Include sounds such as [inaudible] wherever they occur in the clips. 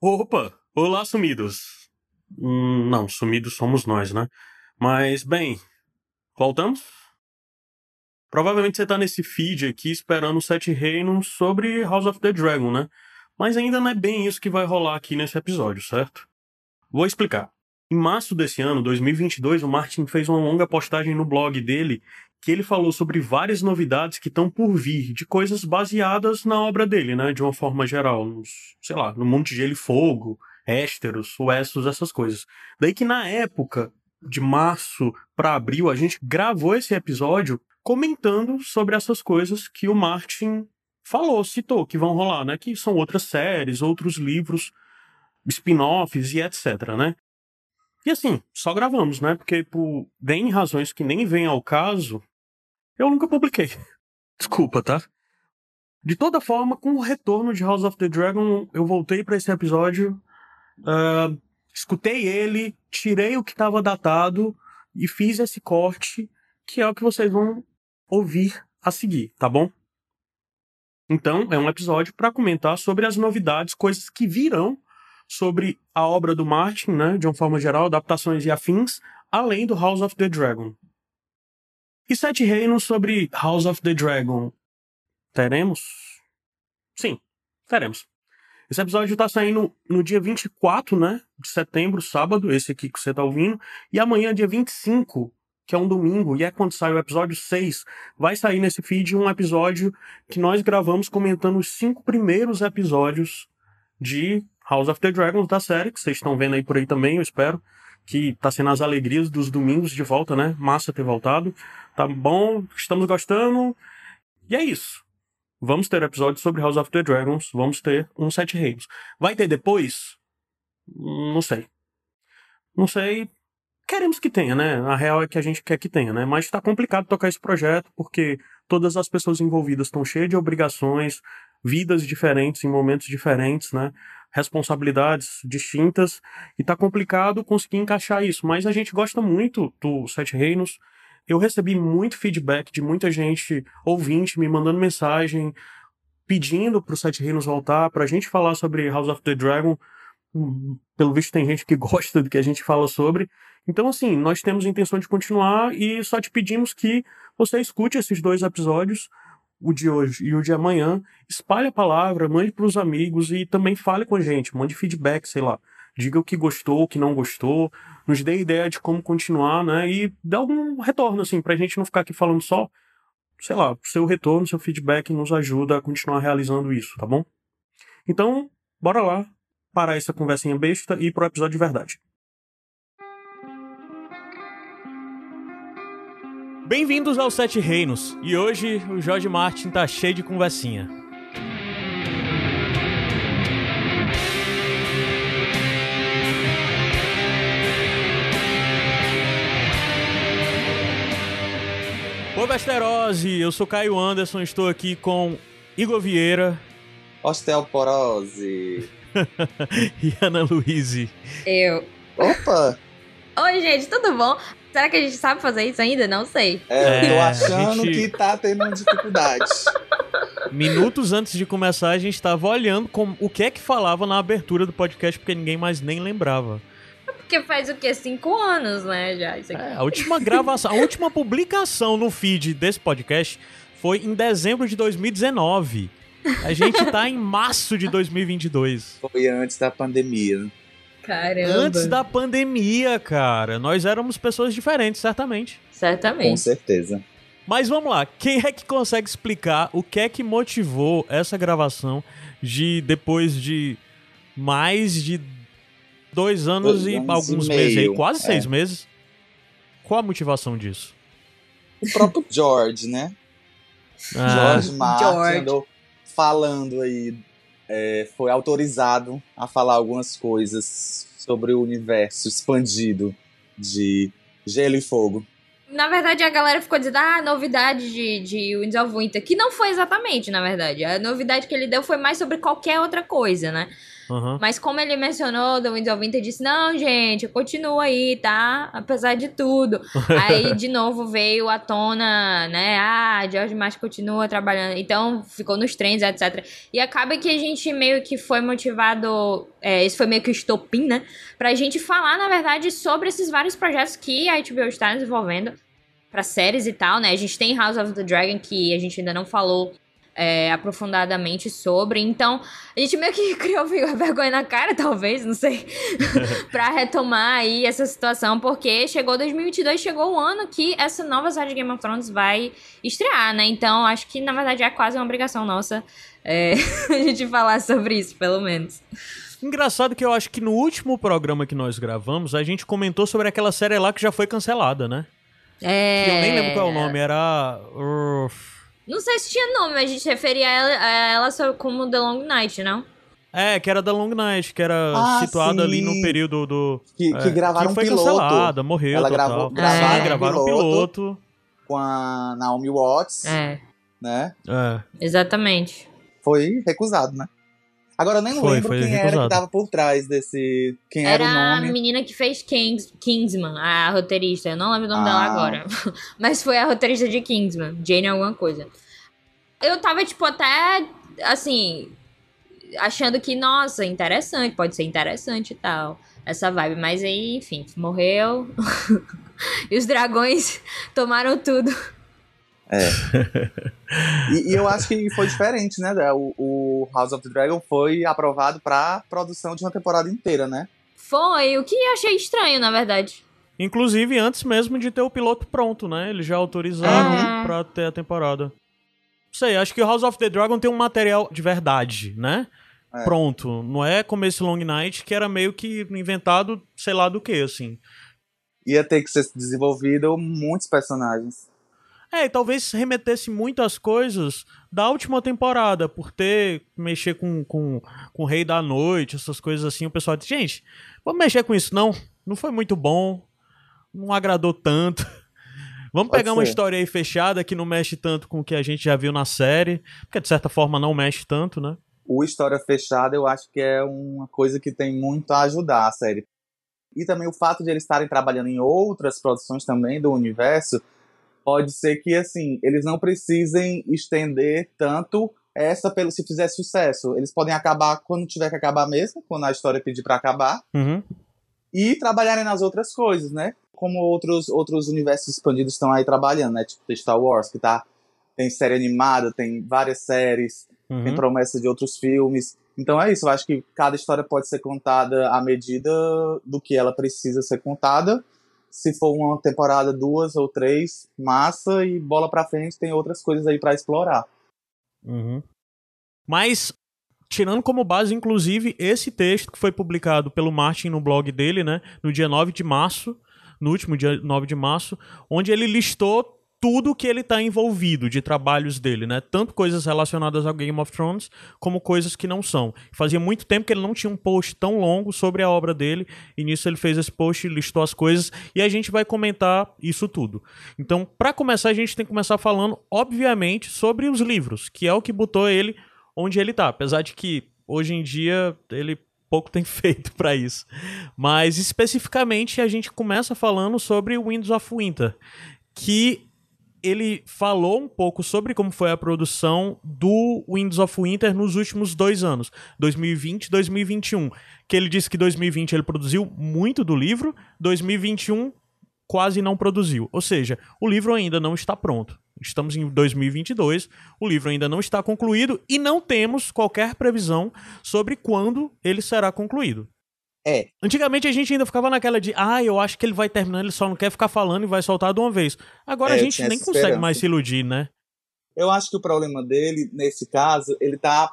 Opa! Olá, sumidos! Hum, não, sumidos somos nós, né? Mas, bem, voltamos? Provavelmente você tá nesse feed aqui esperando Sete Reinos sobre House of the Dragon, né? Mas ainda não é bem isso que vai rolar aqui nesse episódio, certo? Vou explicar. Em março desse ano, 2022, o Martin fez uma longa postagem no blog dele que ele falou sobre várias novidades que estão por vir, de coisas baseadas na obra dele, né? De uma forma geral, nos, sei lá, no Monte Gelo e Fogo, Ésteros, Westos, essas coisas. Daí que na época, de março para abril, a gente gravou esse episódio comentando sobre essas coisas que o Martin falou, citou, que vão rolar, né? Que são outras séries, outros livros, spin-offs e etc, né? E assim, só gravamos, né? Porque por bem razões que nem vêm ao caso, eu nunca publiquei. Desculpa, tá? De toda forma, com o retorno de House of the Dragon, eu voltei para esse episódio, uh, escutei ele, tirei o que estava datado e fiz esse corte, que é o que vocês vão ouvir a seguir, tá bom? Então, é um episódio para comentar sobre as novidades, coisas que virão sobre a obra do Martin, né, de uma forma geral, adaptações e afins, além do House of the Dragon. E Sete Reinos sobre House of the Dragon. Teremos? Sim, teremos. Esse episódio está saindo no dia 24, né? De setembro, sábado, esse aqui que você está ouvindo. E amanhã, dia 25, que é um domingo, e é quando sai o episódio 6, vai sair nesse feed um episódio que nós gravamos comentando os cinco primeiros episódios de House of the Dragons da série, que vocês estão vendo aí por aí também, eu espero. Que tá sendo as alegrias dos domingos de volta, né? Massa ter voltado. Tá bom, estamos gostando. E é isso. Vamos ter episódios sobre House of the Dragons. Vamos ter um Sete Reinos. Vai ter depois? Não sei. Não sei. Queremos que tenha, né? A real é que a gente quer que tenha, né? Mas tá complicado tocar esse projeto porque todas as pessoas envolvidas estão cheias de obrigações, vidas diferentes em momentos diferentes, né? Responsabilidades distintas e tá complicado conseguir encaixar isso. Mas a gente gosta muito do Sete Reinos eu recebi muito feedback de muita gente ouvinte me mandando mensagem, pedindo pro Sete Reinos voltar, pra gente falar sobre House of the Dragon. Pelo visto, tem gente que [laughs] gosta do que a gente fala sobre. Então, assim, nós temos a intenção de continuar e só te pedimos que você escute esses dois episódios, o de hoje e o de amanhã, espalhe a palavra, mande para os amigos e também fale com a gente, mande feedback, sei lá diga o que gostou, o que não gostou, nos dê ideia de como continuar, né? E dê algum retorno, assim, pra gente não ficar aqui falando só, sei lá, seu retorno, seu feedback nos ajuda a continuar realizando isso, tá bom? Então, bora lá parar essa conversinha besta e pro episódio de verdade. Bem-vindos aos Sete Reinos, e hoje o Jorge Martin tá cheio de conversinha. Oi, Basterose! Eu sou Caio Anderson, estou aqui com Igor Vieira. Osteoporose. [laughs] e Ana Luíse. Eu. Opa! Oi, gente, tudo bom? Será que a gente sabe fazer isso ainda? Não sei. É, eu tô é, achando gente... que tá tendo dificuldade. Minutos antes de começar, a gente estava olhando como, o que é que falava na abertura do podcast, porque ninguém mais nem lembrava. Porque faz o quê? Cinco anos, né? Já, isso aqui. É, a última gravação, a última publicação no feed desse podcast foi em dezembro de 2019. A gente tá em março de 2022. Foi antes da pandemia. Caramba. Antes da pandemia, cara. Nós éramos pessoas diferentes, certamente. Certamente. Com certeza. Mas vamos lá, quem é que consegue explicar o que é que motivou essa gravação de depois de mais de Dois anos, Dois e anos alguns e meses aí, quase é. seis meses. Qual a motivação disso? O próprio [laughs] George, né? Ah. George Martin George. andou falando aí, é, foi autorizado a falar algumas coisas sobre o universo expandido de Gelo e Fogo. Na verdade, a galera ficou dizendo, ah, novidade de, de Winds of Winter, que não foi exatamente, na verdade. A novidade que ele deu foi mais sobre qualquer outra coisa, né? Uhum. Mas como ele mencionou do Windows 20, disse: não, gente, continua aí, tá? Apesar de tudo. [laughs] aí, de novo, veio à tona, né? Ah, George Martin continua trabalhando. Então, ficou nos trens, etc. E acaba que a gente meio que foi motivado. É, esse foi meio que o estopim, né? Pra gente falar, na verdade, sobre esses vários projetos que a HBO está desenvolvendo para séries e tal, né? A gente tem House of the Dragon, que a gente ainda não falou é, aprofundadamente sobre. Então, a gente meio que [laughs] criou vergonha na cara, talvez, não sei, [laughs] para retomar aí essa situação, porque chegou 2022, chegou o ano que essa nova série de Game of Thrones vai estrear, né? Então, acho que na verdade é quase uma obrigação nossa é, [laughs] a gente falar sobre isso, pelo menos. Engraçado que eu acho que no último programa que nós gravamos, a gente comentou sobre aquela série lá que já foi cancelada, né? É. Que eu nem lembro qual é o nome, era. Não sei se tinha nome, mas a gente referia a ela, a ela como The Long Night, não? É, que era The Long Night, que era ah, situada ali no período do. Que, que é, gravaram que foi piloto. cancelada, morreu. Ela total. gravou, gravaram, é. gravaram um piloto, piloto. Com a Naomi Watts. É. Né? É. Exatamente. Foi recusado, né? Agora eu nem foi, lembro foi quem recusado. era que tava por trás desse. Quem era, era o nome. a menina que fez Kings, Kingsman, a roteirista. Eu não lembro o nome ah. dela agora. [laughs] Mas foi a roteirista de Kingsman, Jane alguma coisa eu tava, tipo, até assim, achando que, nossa, interessante, pode ser interessante e tal. Essa vibe, mas aí, enfim, morreu. [laughs] e os dragões [laughs] tomaram tudo. É. [laughs] e, e, eu acho que foi diferente, né? O, o, House of the Dragon foi aprovado pra produção de uma temporada inteira, né? Foi, o que eu achei estranho, na verdade. Inclusive antes mesmo de ter o piloto pronto, né? Eles já autorizaram é. pra ter a temporada sei, acho que o House of the Dragon tem um material de verdade, né? É. Pronto. Não é como esse Long Night que era meio que inventado, sei lá do que, assim. Ia ter que ser desenvolvido muitos personagens. É, e talvez remetesse muitas coisas da última temporada, por ter mexer com, com, com o Rei da Noite, essas coisas assim. O pessoal diz, gente, vamos mexer com isso não? Não foi muito bom, não agradou tanto. [laughs] Vamos Pode pegar ser. uma história aí fechada que não mexe tanto com o que a gente já viu na série, porque de certa forma não mexe tanto, né? O história fechada eu acho que é uma coisa que tem muito a ajudar a série. E também o fato de eles estarem trabalhando em outras produções também do universo, pode ser que assim, eles não precisem estender tanto essa pelo se fizer sucesso. Eles podem acabar quando tiver que acabar mesmo, quando a história pedir para acabar. Uhum. E trabalharem nas outras coisas, né? como outros, outros universos expandidos estão aí trabalhando, né? Tipo Star Wars, que tá, tem série animada, tem várias séries, uhum. tem promessa de outros filmes. Então é isso, eu acho que cada história pode ser contada à medida do que ela precisa ser contada. Se for uma temporada, duas ou três, massa e bola pra frente, tem outras coisas aí para explorar. Uhum. Mas tirando como base, inclusive, esse texto que foi publicado pelo Martin no blog dele, né, no dia 9 de março, no último dia 9 de março, onde ele listou tudo que ele está envolvido de trabalhos dele, né? Tanto coisas relacionadas ao Game of Thrones, como coisas que não são. Fazia muito tempo que ele não tinha um post tão longo sobre a obra dele, e nisso ele fez esse post, listou as coisas, e a gente vai comentar isso tudo. Então, para começar, a gente tem que começar falando, obviamente, sobre os livros, que é o que botou ele onde ele tá. Apesar de que, hoje em dia, ele pouco tem [laughs] feito para isso. Mas especificamente a gente começa falando sobre Winds of Winter, que ele falou um pouco sobre como foi a produção do Winds of Winter nos últimos dois anos, 2020 e 2021. Que ele disse que 2020 ele produziu muito do livro, 2021 quase não produziu. Ou seja, o livro ainda não está pronto. Estamos em 2022, o livro ainda não está concluído e não temos qualquer previsão sobre quando ele será concluído. É. Antigamente a gente ainda ficava naquela de, ah, eu acho que ele vai terminar, ele só não quer ficar falando e vai soltar de uma vez. Agora é, a gente nem consegue mais se iludir, né? Eu acho que o problema dele, nesse caso, ele tá.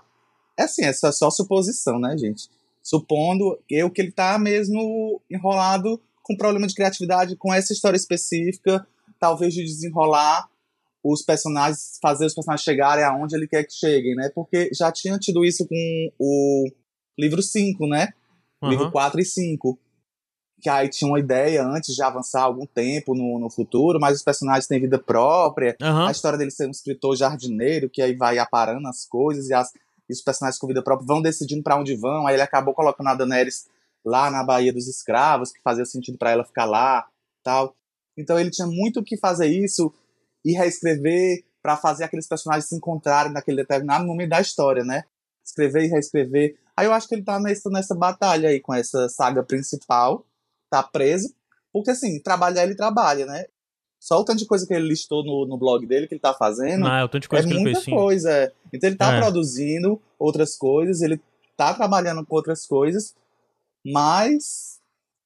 É assim, é só, só suposição, né, gente? Supondo eu que ele tá mesmo enrolado com problema de criatividade, com essa história específica, talvez de desenrolar os personagens, fazer os personagens chegarem aonde ele quer que cheguem, né? Porque já tinha tido isso com o livro 5, né? Uhum. Livro 4 e 5. Que aí tinha uma ideia antes de avançar algum tempo no, no futuro, mas os personagens têm vida própria. Uhum. A história dele ser um escritor jardineiro, que aí vai aparando as coisas e as, e os personagens com vida própria vão decidindo para onde vão. Aí ele acabou colocando a Daenerys lá na Baía dos Escravos, que fazia sentido para ela ficar lá, tal. Então ele tinha muito que fazer isso e reescrever para fazer aqueles personagens se encontrarem naquele determinado momento da história, né? Escrever e reescrever. Aí eu acho que ele tá nessa, nessa batalha aí com essa saga principal, tá preso, porque assim, trabalhar ele trabalha, né? Só o tanto de coisa que ele listou no, no blog dele que ele tá fazendo. Não, é o tanto de coisa é que ele muita fez, sim. coisa. é. Então ele tá É. produzindo outras coisas, ele tá trabalhando com outras coisas, mas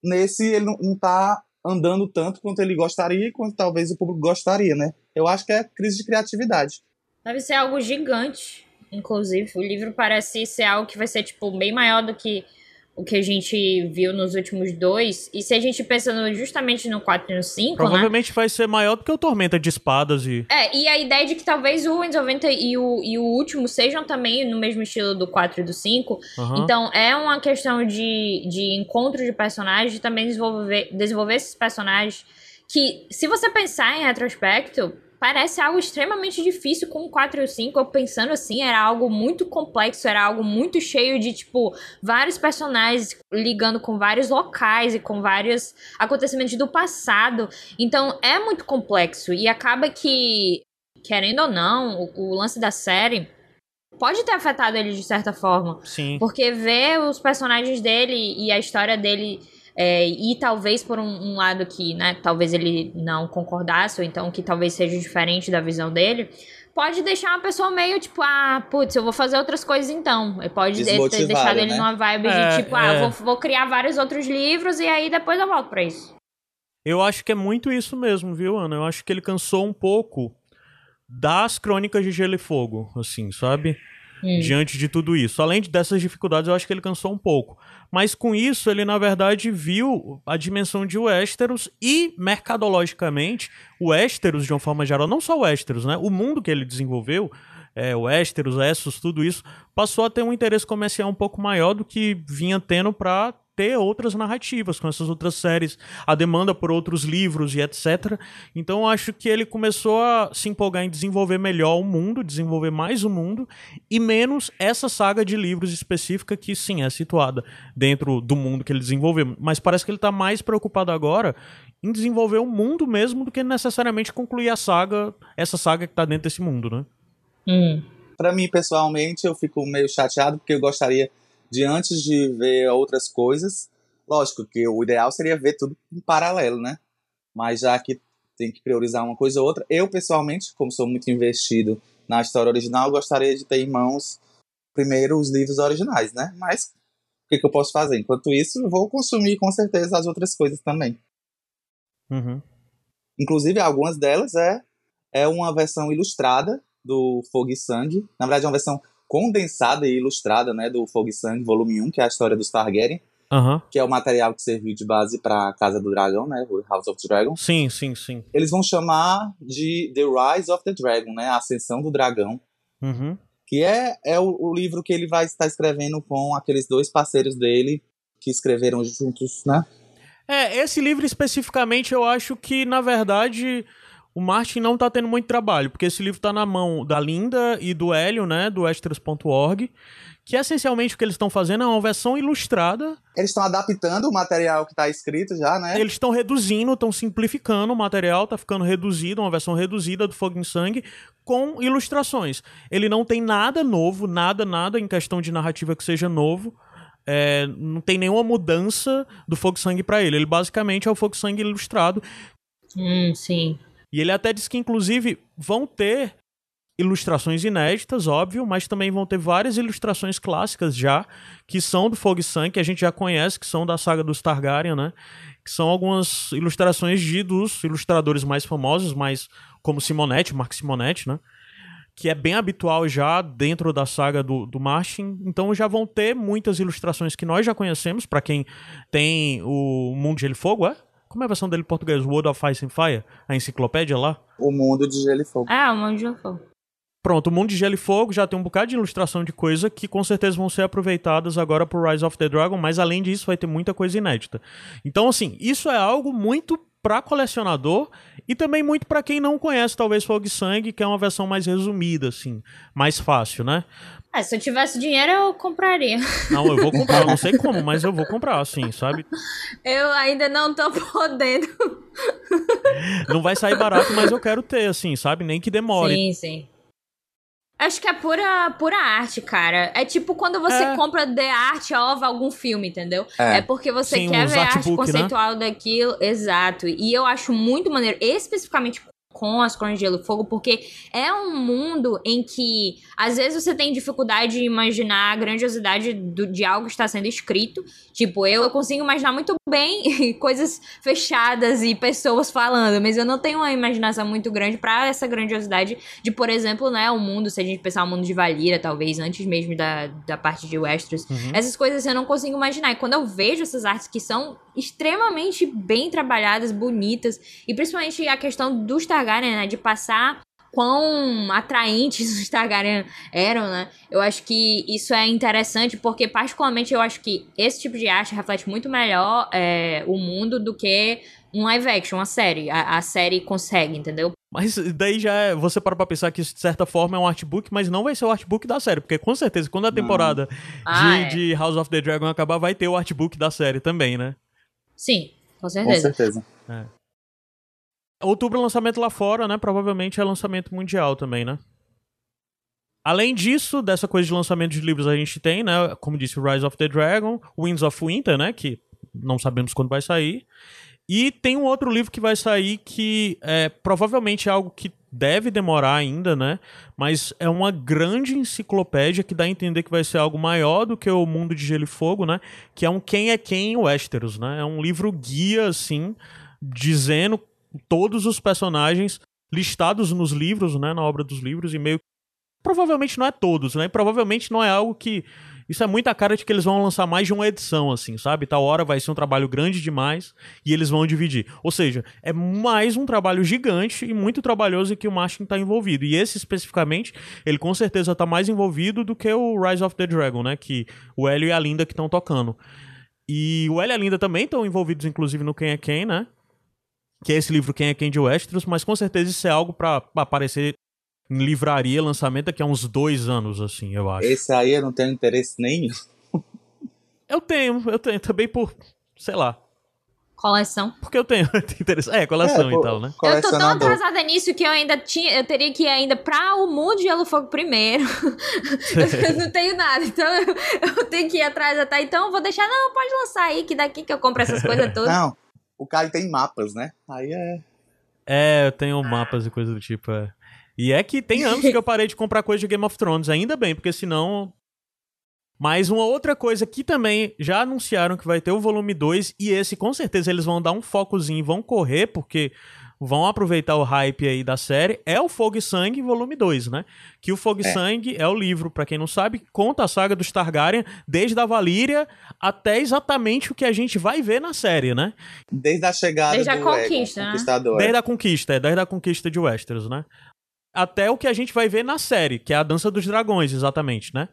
nesse ele não, não tá andando tanto quanto ele gostaria e quanto talvez o público gostaria, né? Eu acho que é crise de criatividade. Deve ser algo gigante, inclusive. O livro parece ser algo que vai ser, tipo, bem maior do que o que a gente viu nos últimos dois. E se a gente pensa no- justamente no 4 e no 5, né? Provavelmente vai ser maior do que o Tormenta de Espadas e. É, e a ideia de que talvez o Windows 90 e o, e o último sejam também no mesmo estilo do 4 e do 5. Aham. Então é uma questão de, de encontro de personagens, de também desenvolver, desenvolver esses personagens. Que, se você pensar em retrospecto, parece algo extremamente difícil com o 4 e o 5. Eu pensando assim, era algo muito complexo, era algo muito cheio de, tipo, vários personagens ligando com vários locais e com vários acontecimentos do passado. Então é muito complexo. E acaba que, querendo ou não, o, o lance da série pode ter afetado ele de certa forma. Sim. Porque ver os personagens dele e a história dele. É, e talvez por um, um lado que, né, talvez ele não concordasse, ou então que talvez seja diferente da visão dele, pode deixar uma pessoa meio tipo, ah, putz, eu vou fazer outras coisas então. E Pode ter- deixado ele né? numa vibe É, de tipo, ah, é. eu vou, vou criar vários outros livros e aí depois eu volto pra isso. Eu acho que é muito isso mesmo, viu, Ana? Eu acho que ele cansou um pouco das crônicas de Gelo e Fogo, assim, sabe? Hum. Diante de tudo isso. Além de- dessas dificuldades, eu acho que ele cansou um pouco. Mas com isso, ele, na verdade, viu a dimensão de Westeros e, mercadologicamente, Westeros, de uma forma geral, não só Westeros, né? O mundo que ele desenvolveu, é, Westeros, Essos, tudo isso, passou a ter um interesse comercial um pouco maior do que vinha tendo para ter outras narrativas com essas outras séries, a demanda por outros livros e etc. Então eu acho que ele começou a se empolgar em desenvolver melhor o mundo, desenvolver mais o mundo e menos essa saga de livros específica que sim é situada dentro do mundo que ele desenvolveu, mas parece que ele está mais preocupado agora em desenvolver o mundo mesmo do que necessariamente concluir a saga, essa saga que está dentro desse mundo, né? Hum. Pra mim, pessoalmente, eu fico meio chateado porque eu gostaria de antes de ver outras coisas, lógico que o ideal seria ver tudo em paralelo, né? Mas já que tem que priorizar uma coisa ou outra, eu pessoalmente, como sou muito investido na história original, gostaria de ter em mãos primeiro os livros originais, né? Mas o que, que eu posso fazer? Enquanto isso, eu vou consumir com certeza as outras coisas também. Uhum. Inclusive, algumas delas é, é uma versão ilustrada do Fogo e Sangue. Na verdade, é uma versão condensada e ilustrada né, do Fogo e Sangue, volume 1, que é a história dos Targaryen, Aham. que é o material que serviu de base para Casa do Dragão, né, o House of Dragon. Sim, sim, sim. Eles vão chamar de The Rise of the Dragon, né, a Ascensão do Dragão, Uhum. que é, é o, o livro que ele vai estar escrevendo com aqueles dois parceiros dele que escreveram juntos, né? É, esse livro especificamente eu acho que, na verdade, o Martin não tá tendo muito trabalho, porque esse livro tá na mão da Linda e do Hélio, né, do Westeros.org, que essencialmente o que eles estão fazendo é uma versão ilustrada. Eles estão adaptando o material que está escrito já, né? Eles estão reduzindo, estão simplificando o material, tá ficando reduzido, uma versão reduzida do Fogo em Sangue, com ilustrações. Ele não tem nada novo, nada, nada em questão de narrativa que seja novo. É, não tem nenhuma mudança do Fogo e Sangue pra ele. Ele basicamente é o Fogo e Sangue ilustrado. Hum, sim. E ele até diz que, inclusive, vão ter ilustrações inéditas, óbvio, mas também vão ter várias ilustrações clássicas já, que são do Sangue, que a gente já conhece, que são da saga dos Targaryen, né? Que são algumas ilustrações de dos ilustradores mais famosos, mais como Simonetti, Mark Simonetti, né? Que é bem habitual já dentro da saga do, do Martin. Então já vão ter muitas ilustrações que nós já conhecemos, para quem tem o Mundo de Gelo Fogo, é? Como é a versão dele em português? World of Ice and Fire? A enciclopédia lá? O mundo de Gelo e Fogo. Ah, o Mundo de Fogo. Pronto, o Mundo de Gelo e Fogo já tem um bocado de ilustração de coisa que com certeza vão ser aproveitadas agora pro Rise of the Dragon, mas além disso vai ter muita coisa inédita. Então, assim, isso é algo muito para colecionador e também muito para quem não conhece, talvez Fogo e Sangue, que é uma versão mais resumida, assim, mais fácil, né? É, se eu tivesse dinheiro, eu compraria. [laughs] Não, eu vou comprar, eu não sei como, mas eu vou comprar, assim, sabe? Eu ainda não tô [laughs] podendo. Não vai sair barato, mas eu quero ter, assim, sabe? Nem que demore. Sim, sim. Acho que é pura, pura arte, cara. É tipo quando você é. compra The Art of algum filme, entendeu? É, é porque você Sim, quer ver a arte né? conceitual né? daquilo. Exato. E eu acho muito maneiro, especificamente com as Crônicas de Gelo e Fogo, porque é um mundo em que às vezes você tem dificuldade de imaginar a grandiosidade do, de algo que está sendo escrito. Tipo, eu, eu consigo imaginar muito bem [laughs] coisas fechadas e pessoas falando, mas eu não tenho uma imaginação muito grande para essa grandiosidade de, por exemplo, né, o mundo, se a gente pensar o mundo de Valira, talvez, antes mesmo da, da parte de Westeros. Uhum. Essas coisas eu não consigo imaginar. E quando eu vejo essas artes que são extremamente bem trabalhadas, bonitas, e principalmente a questão dos Targaryen, né, de passar quão atraentes [laughs] os Targaryen eram, né? Eu acho que isso é interessante porque, particularmente, eu acho que esse tipo de arte reflete muito melhor é, o mundo do que um live action, uma série. A, a série consegue, entendeu? Mas daí já é, você para pra pensar que isso, de certa forma, é um artbook, mas não vai ser o artbook da série, porque com certeza, quando a temporada ah, de, é. de House of the Dragon acabar, vai ter o artbook da série também, né? Sim, com certeza. Com certeza. É. Outubro é lançamento lá fora, né? Provavelmente é lançamento mundial também, né? Além disso, dessa coisa de lançamento de livros, a gente tem, né? Como disse, Rise of the Dragon, Winds of Winter, né? Que não sabemos quando vai sair. E tem um outro livro que vai sair que é provavelmente é algo que deve demorar ainda, né? Mas é uma grande enciclopédia que dá a entender que vai ser algo maior do que o Mundo de Gelo e Fogo, né? Que é um Quem é Quem em Westeros, né? É um livro guia, assim, dizendo todos os personagens listados nos livros, né? Na obra dos livros e meio... Provavelmente não é todos, né? Provavelmente não é algo que isso é muita cara de que eles vão lançar mais de uma edição, assim, sabe? Tal hora vai ser um trabalho grande demais e eles vão dividir. Ou seja, é mais um trabalho gigante e muito trabalhoso em que o Martin está envolvido. E esse especificamente, ele com certeza está mais envolvido do que o Rise of the Dragon, né? Que o Hélio e a Linda que estão tocando. E o Hélio e a Linda também estão envolvidos, inclusive, no Quem é Quem, né? Que é esse livro Quem é Quem de Westeros, mas com certeza isso é algo para aparecer em livraria, lançamento daqui a uns dois anos, assim, eu acho. Esse aí eu não tenho interesse nenhum. [laughs] eu tenho, eu tenho também por, sei lá. Coleção. Porque eu tenho [laughs] interesse. É, coleção é, então, né? Eu tô tão atrasada nisso que eu ainda tinha. Eu teria que ir ainda pra o mundo de Gelo Fogo primeiro. [laughs] eu não tenho nada. Então eu, eu, tenho que ir atrás até. Então eu vou deixar. Não, pode lançar aí, que daqui que eu compro essas coisas todas. Não, o Caio tem mapas, né? Aí é. É, eu tenho mapas e coisa do tipo, é. E é que tem anos que eu [laughs] parei de comprar coisa de Game of Thrones, ainda bem, porque senão. Mas uma outra coisa que também já anunciaram que vai ter o volume 2, e esse com certeza eles vão dar um focozinho e vão correr, porque vão aproveitar o hype aí da série, é o Fogo e Sangue volume 2, né? Que o Fogo e é. Sangue é o livro, para quem não sabe, conta a saga dos Targaryen desde a Valíria até exatamente o que a gente vai ver na série, né? Desde a chegada desde do a conquista, Egon, né? Desde a conquista, é, desde a conquista de Westeros, né? Até o que a gente vai ver na série, que é a Dança dos Dragões, exatamente, né?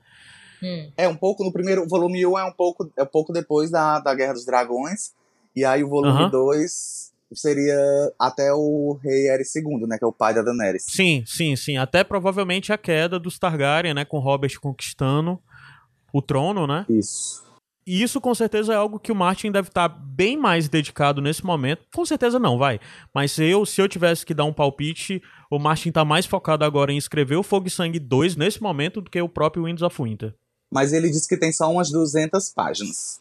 Hum. É um pouco no primeiro. volume 1 é um pouco, é um pouco depois da, da Guerra dos Dragões. E aí o volume 2 seria até o rei Aerys II, né? Que é o pai da Daenerys. Sim, sim, sim. Até provavelmente a queda dos Targaryen, né? Com Robert conquistando o trono, né? Isso. E isso com certeza é algo que o Martin deve estar bem mais dedicado nesse momento. Com certeza não, vai. Mas eu, se eu tivesse que dar um palpite, o Martin está mais focado agora em escrever o Fogo e Sangue 2 nesse momento do que o próprio Winds of Winter. Mas ele disse que tem só umas 200 páginas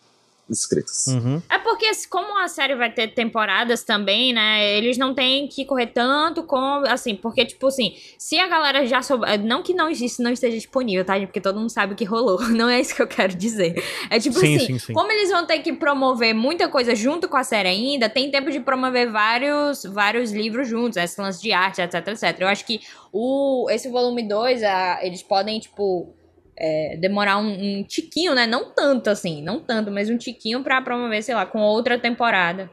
escritos. Uhum. É porque, como a série vai ter temporadas também, né? Eles não têm que correr tanto com. Assim, porque, tipo assim, se a galera já souber. Não que não existe, não esteja disponível, tá, Porque todo mundo sabe o que rolou. [laughs] Não é isso que eu quero dizer. É tipo sim, assim, sim, sim. como eles vão ter que promover muita coisa junto com a série ainda, tem tempo de promover vários, vários livros juntos, esse lance de arte, etc, etc. Eu acho que o, esse volume 2, eles podem, tipo é, demorar um, um, tiquinho, né? Não tanto assim, não tanto, mas um tiquinho para promover, sei lá, com outra temporada.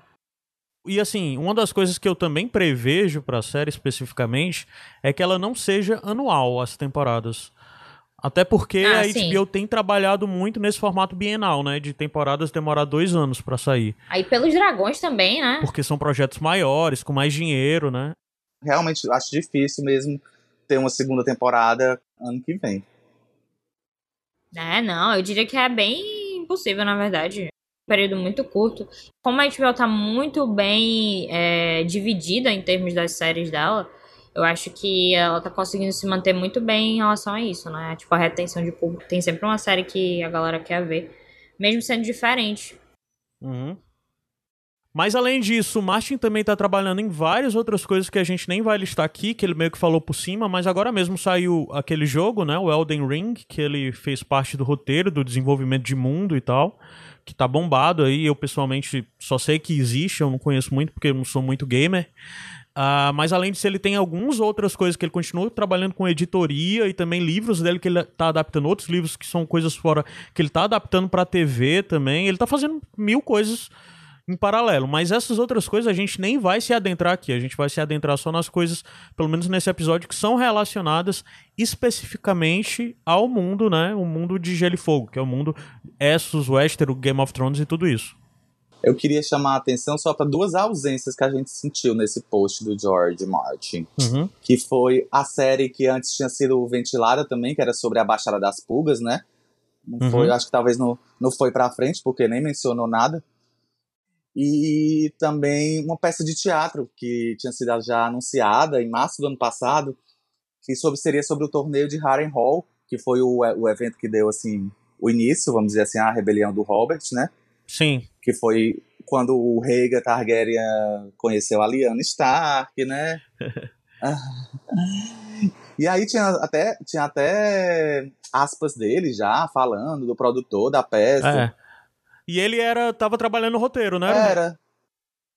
E assim, uma das coisas que eu também prevejo para a série especificamente é que ela não seja anual as temporadas. Até porque ah, a sim. HBO tem trabalhado muito nesse formato bienal, né? De temporadas demorar dois anos para sair. Aí pelos dragões também, né? Porque são projetos maiores, com mais dinheiro, né? Realmente acho difícil mesmo ter uma segunda temporada ano que vem. É, não, eu diria que é bem impossível, na verdade. Um período muito curto. Como a HBO tá muito bem é, dividida em termos das séries dela, eu acho que ela tá conseguindo se manter muito bem em relação a isso, né? Tipo, a retenção de público. Tem sempre uma série que a galera quer ver, mesmo sendo diferente. Uhum. Mas além disso, o Martin também está trabalhando em várias outras coisas que a gente nem vai listar aqui, que ele meio que falou por cima, mas agora mesmo saiu aquele jogo, né, o Elden Ring, que ele fez parte do roteiro, do desenvolvimento de mundo e tal, que tá bombado aí, eu pessoalmente só sei que existe, eu não conheço muito porque eu não sou muito gamer. Uh, mas além disso, ele tem algumas outras coisas que ele continua trabalhando com editoria e também livros dele que ele está adaptando, outros livros que são coisas fora que ele está adaptando para TV também. Ele está fazendo mil coisas em paralelo, mas essas outras coisas a gente nem vai se adentrar aqui, a gente vai se adentrar só nas coisas, pelo menos nesse episódio, que são relacionadas especificamente ao mundo, né? O mundo de Gelo e Fogo, que é o mundo Essos, Westeros, Game of Thrones e tudo isso eu queria chamar a atenção só para duas ausências que a gente sentiu nesse post do George Martin. Uhum. Que foi a série que antes tinha sido ventilada também, que era sobre a Baixada das Pulgas, né? Não uhum. foi, acho que talvez não, não foi pra frente, porque nem mencionou nada. E também uma peça de teatro que tinha sido já anunciada em março do ano passado, que sobre, seria sobre o torneio de Harrenhal, que foi o, o evento que deu assim o início, vamos dizer assim, a rebelião do Robert, né? Sim. Que foi quando o Rhaegar Targaryen conheceu a Lyanna Stark, né? [laughs] e aí tinha até, tinha até aspas dele já falando do produtor da peça. É. E ele era tava trabalhando no roteiro, né? Era.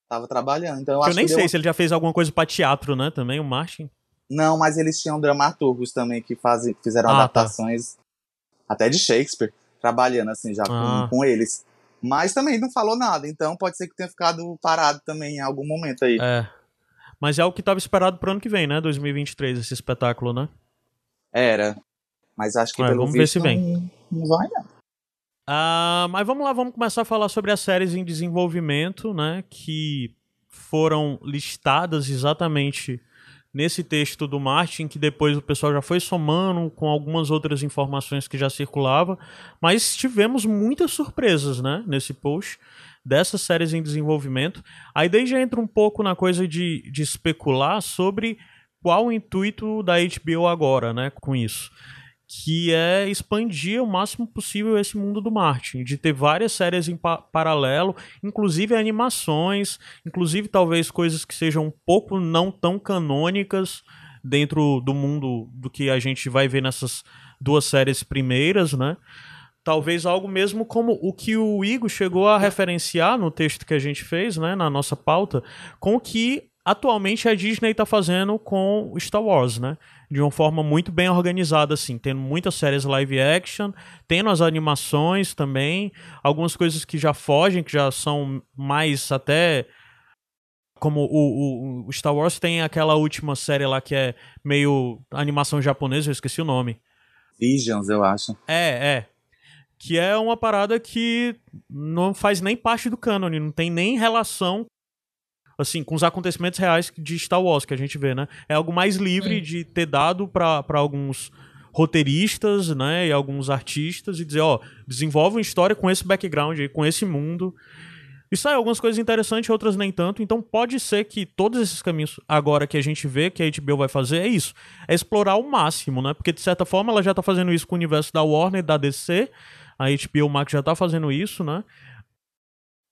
Tava trabalhando. Então eu, eu nem sei deu... se ele já fez alguma coisa para teatro, né? Também, o Martin. Não, mas eles tinham dramaturgos também que faz, fizeram ah, tá. adaptações tá. até de Shakespeare, trabalhando assim já ah. com, com eles. Mas também não falou nada, então pode ser que tenha ficado parado também em algum momento aí. É. Mas é o que estava esperado pro ano que vem, né? 2023, esse espetáculo, né? Era. Mas acho que é, pelo vamos visto, ver se vem. Não, não vai, não. Ah, mas vamos lá, vamos começar a falar sobre as séries em desenvolvimento, né? Que foram listadas exatamente nesse texto do Martin, que depois o pessoal já foi somando com algumas outras informações que já circulava, mas tivemos muitas surpresas, né, nesse post dessas séries em desenvolvimento. Aí daí já entra um pouco na coisa de, de especular sobre qual o intuito da HBO agora, né, com isso que é expandir o máximo possível esse mundo do marketing, de ter várias séries em pa paralelo, inclusive animações, inclusive talvez coisas que sejam um pouco não tão canônicas dentro do mundo do que a gente vai ver nessas duas séries primeiras, né? Talvez algo mesmo como o que o Igor chegou a referenciar no texto que a gente fez, né, na nossa pauta, com o que atualmente a Disney está fazendo com Star Wars, né? De uma forma muito bem organizada, assim, tendo muitas séries live action, tendo as animações também, algumas coisas que já fogem, que já são mais até como o, o, o, Star Wars tem aquela última série lá que é meio animação japonesa, eu esqueci o nome. Visions, eu acho. É, é. Que é uma parada que não faz nem parte do canon, não tem nem relação assim, com os acontecimentos reais de Star Wars que a gente vê, né? É algo mais livre Sim. de ter dado para alguns roteiristas, né, e alguns artistas e dizer, ó, desenvolve uma história com esse background aí, com esse mundo. E sai algumas coisas interessantes, outras nem tanto. Então pode ser que todos esses caminhos agora que a gente vê que a HBO vai fazer é isso, é explorar ao máximo, né? Porque de certa forma ela já tá fazendo isso com o universo da Warner, da DC, a HBO Max já tá fazendo isso, né?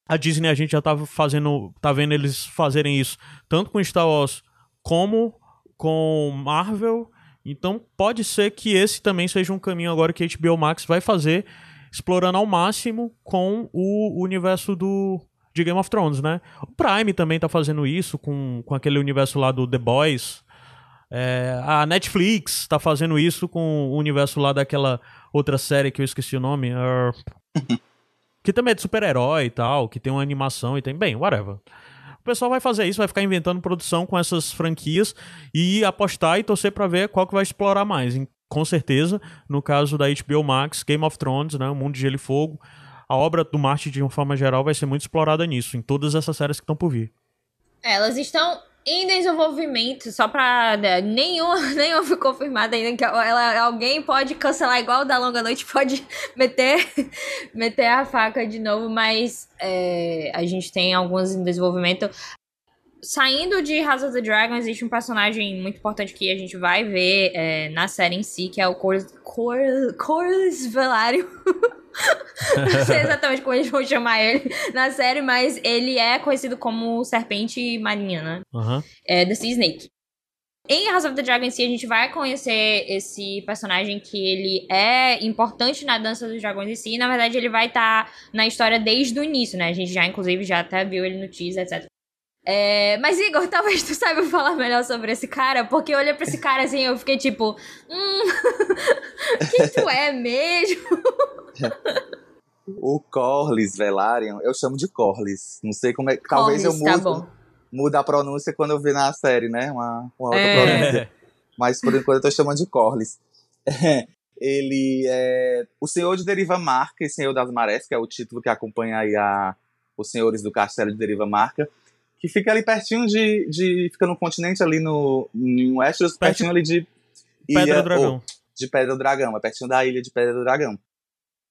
A Disney a gente já tá fazendo, tá vendo eles fazerem isso tanto com Star Wars como com Marvel. Então pode ser que esse também seja um caminho agora que a HBO Max vai fazer, explorando ao máximo com o universo do de Game of Thrones, né? O Prime também tá fazendo isso com, com aquele universo lá do The Boys. É, a Netflix tá fazendo isso com o universo lá daquela outra série que eu esqueci o nome. Uh... [laughs] que também é de super-herói e tal, que tem uma animação e tem. Bem, whatever. O pessoal vai fazer isso, vai ficar inventando produção com essas franquias e apostar e torcer para ver qual que vai explorar mais. com certeza. No caso da HBO Max, Game of Thrones, né, o Mundo de Gelo e Fogo, a obra do Martin, de uma forma geral, vai ser muito explorada nisso, em todas essas séries que estão por vir. É, elas estão em desenvolvimento, só pra. Né, nenhum, [laughs] nenhum foi confirmado ainda que ela, alguém pode cancelar igual o da Longa Noite, [laughs] pode meter, meter a faca de novo, mas é, a gente tem alguns em desenvolvimento. Saindo de House of the Dragon, existe um personagem muito importante que a gente vai ver é, na série em si, que é o Corlys, Corlys Velário. [laughs] Não sei exatamente como eles vão chamar ele na série, mas ele é conhecido como Serpente Marinha, né? Uhum. É The Sea Snake. Em House of the Dragon em si, a gente vai conhecer esse personagem que ele é importante na dança dos dragões em si. E, na verdade, ele vai estar tá na história desde o início, né? A gente já, inclusive, já até viu ele no teaser, etc. É, mas, Igor, [laughs] talvez tu saiba falar melhor sobre esse cara, porque eu olhei pra esse cara assim eu fiquei tipo, hum, [laughs] quem tu é mesmo? [laughs] o Corlys Velaryon, eu chamo de Corlys. Não sei como é. Talvez eu tá mude, tá mude a pronúncia quando eu ver na série, né? Uma, uma outra é. pronúncia. Mas por enquanto eu tô chamando de Corlys. ele é o Senhor de Deriva Marca e Senhor das Marés, que é o título que acompanha aí a, os senhores do Castelo de Deriva Marca que fica ali pertinho de. de fica no continente ali no. Em Westeros, pertinho ali de. Pedra do Dragão. de Pedra do Dragão, é pertinho da ilha de Pedra do Dragão.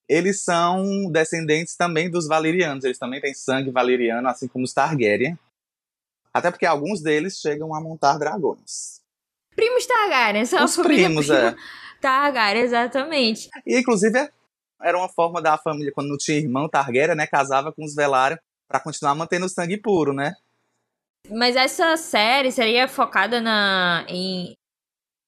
Eles são descendentes também dos Valerianos, eles também têm sangue valeriano, assim como os Targaryen. Até porque alguns deles chegam a montar dragões. Primos Targaryen, são os primos, é. Targaryen, exatamente. E inclusive era uma forma da família, quando não tinha irmão Targaryen, né, casava com os Velaryon para continuar mantendo o sangue puro, né? Mas essa série seria focada na, em